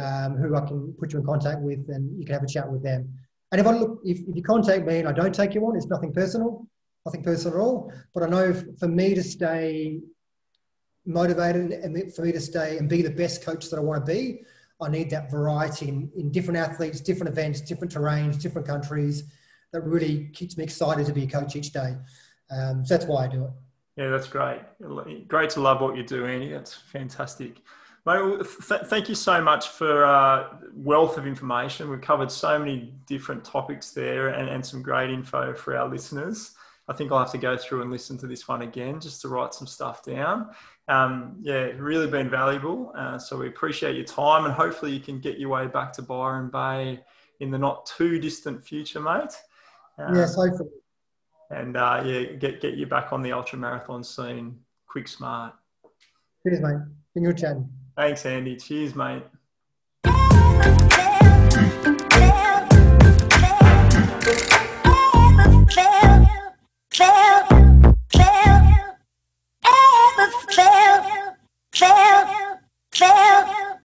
C: um, who I can put you in contact with, and you can have a chat with them. And if I look, if, if you contact me and I don't take you on, it's nothing personal, nothing personal at all. But I know for me to stay motivated and for me to stay and be the best coach that I want to be, I need that variety in, in different athletes, different events, different terrains, different countries. That really keeps me excited to be a coach each day. Um, so that's why I do it.
B: Yeah, that's great. Great to love what you do, Andy. That's fantastic. Mate, th- thank you so much for uh, wealth of information. We've covered so many different topics there and, and some great info for our listeners. I think I'll have to go through and listen to this one again just to write some stuff down. Um, yeah, really been valuable. Uh, so we appreciate your time and hopefully you can get your way back to Byron Bay in the not too distant future, mate.
C: Um, yes, hopefully
B: and uh, yeah, get get you back on the ultra marathon scene, quick, smart.
C: Cheers, mate. In your chat.
B: Thanks, Andy. Cheers, mate. Fail.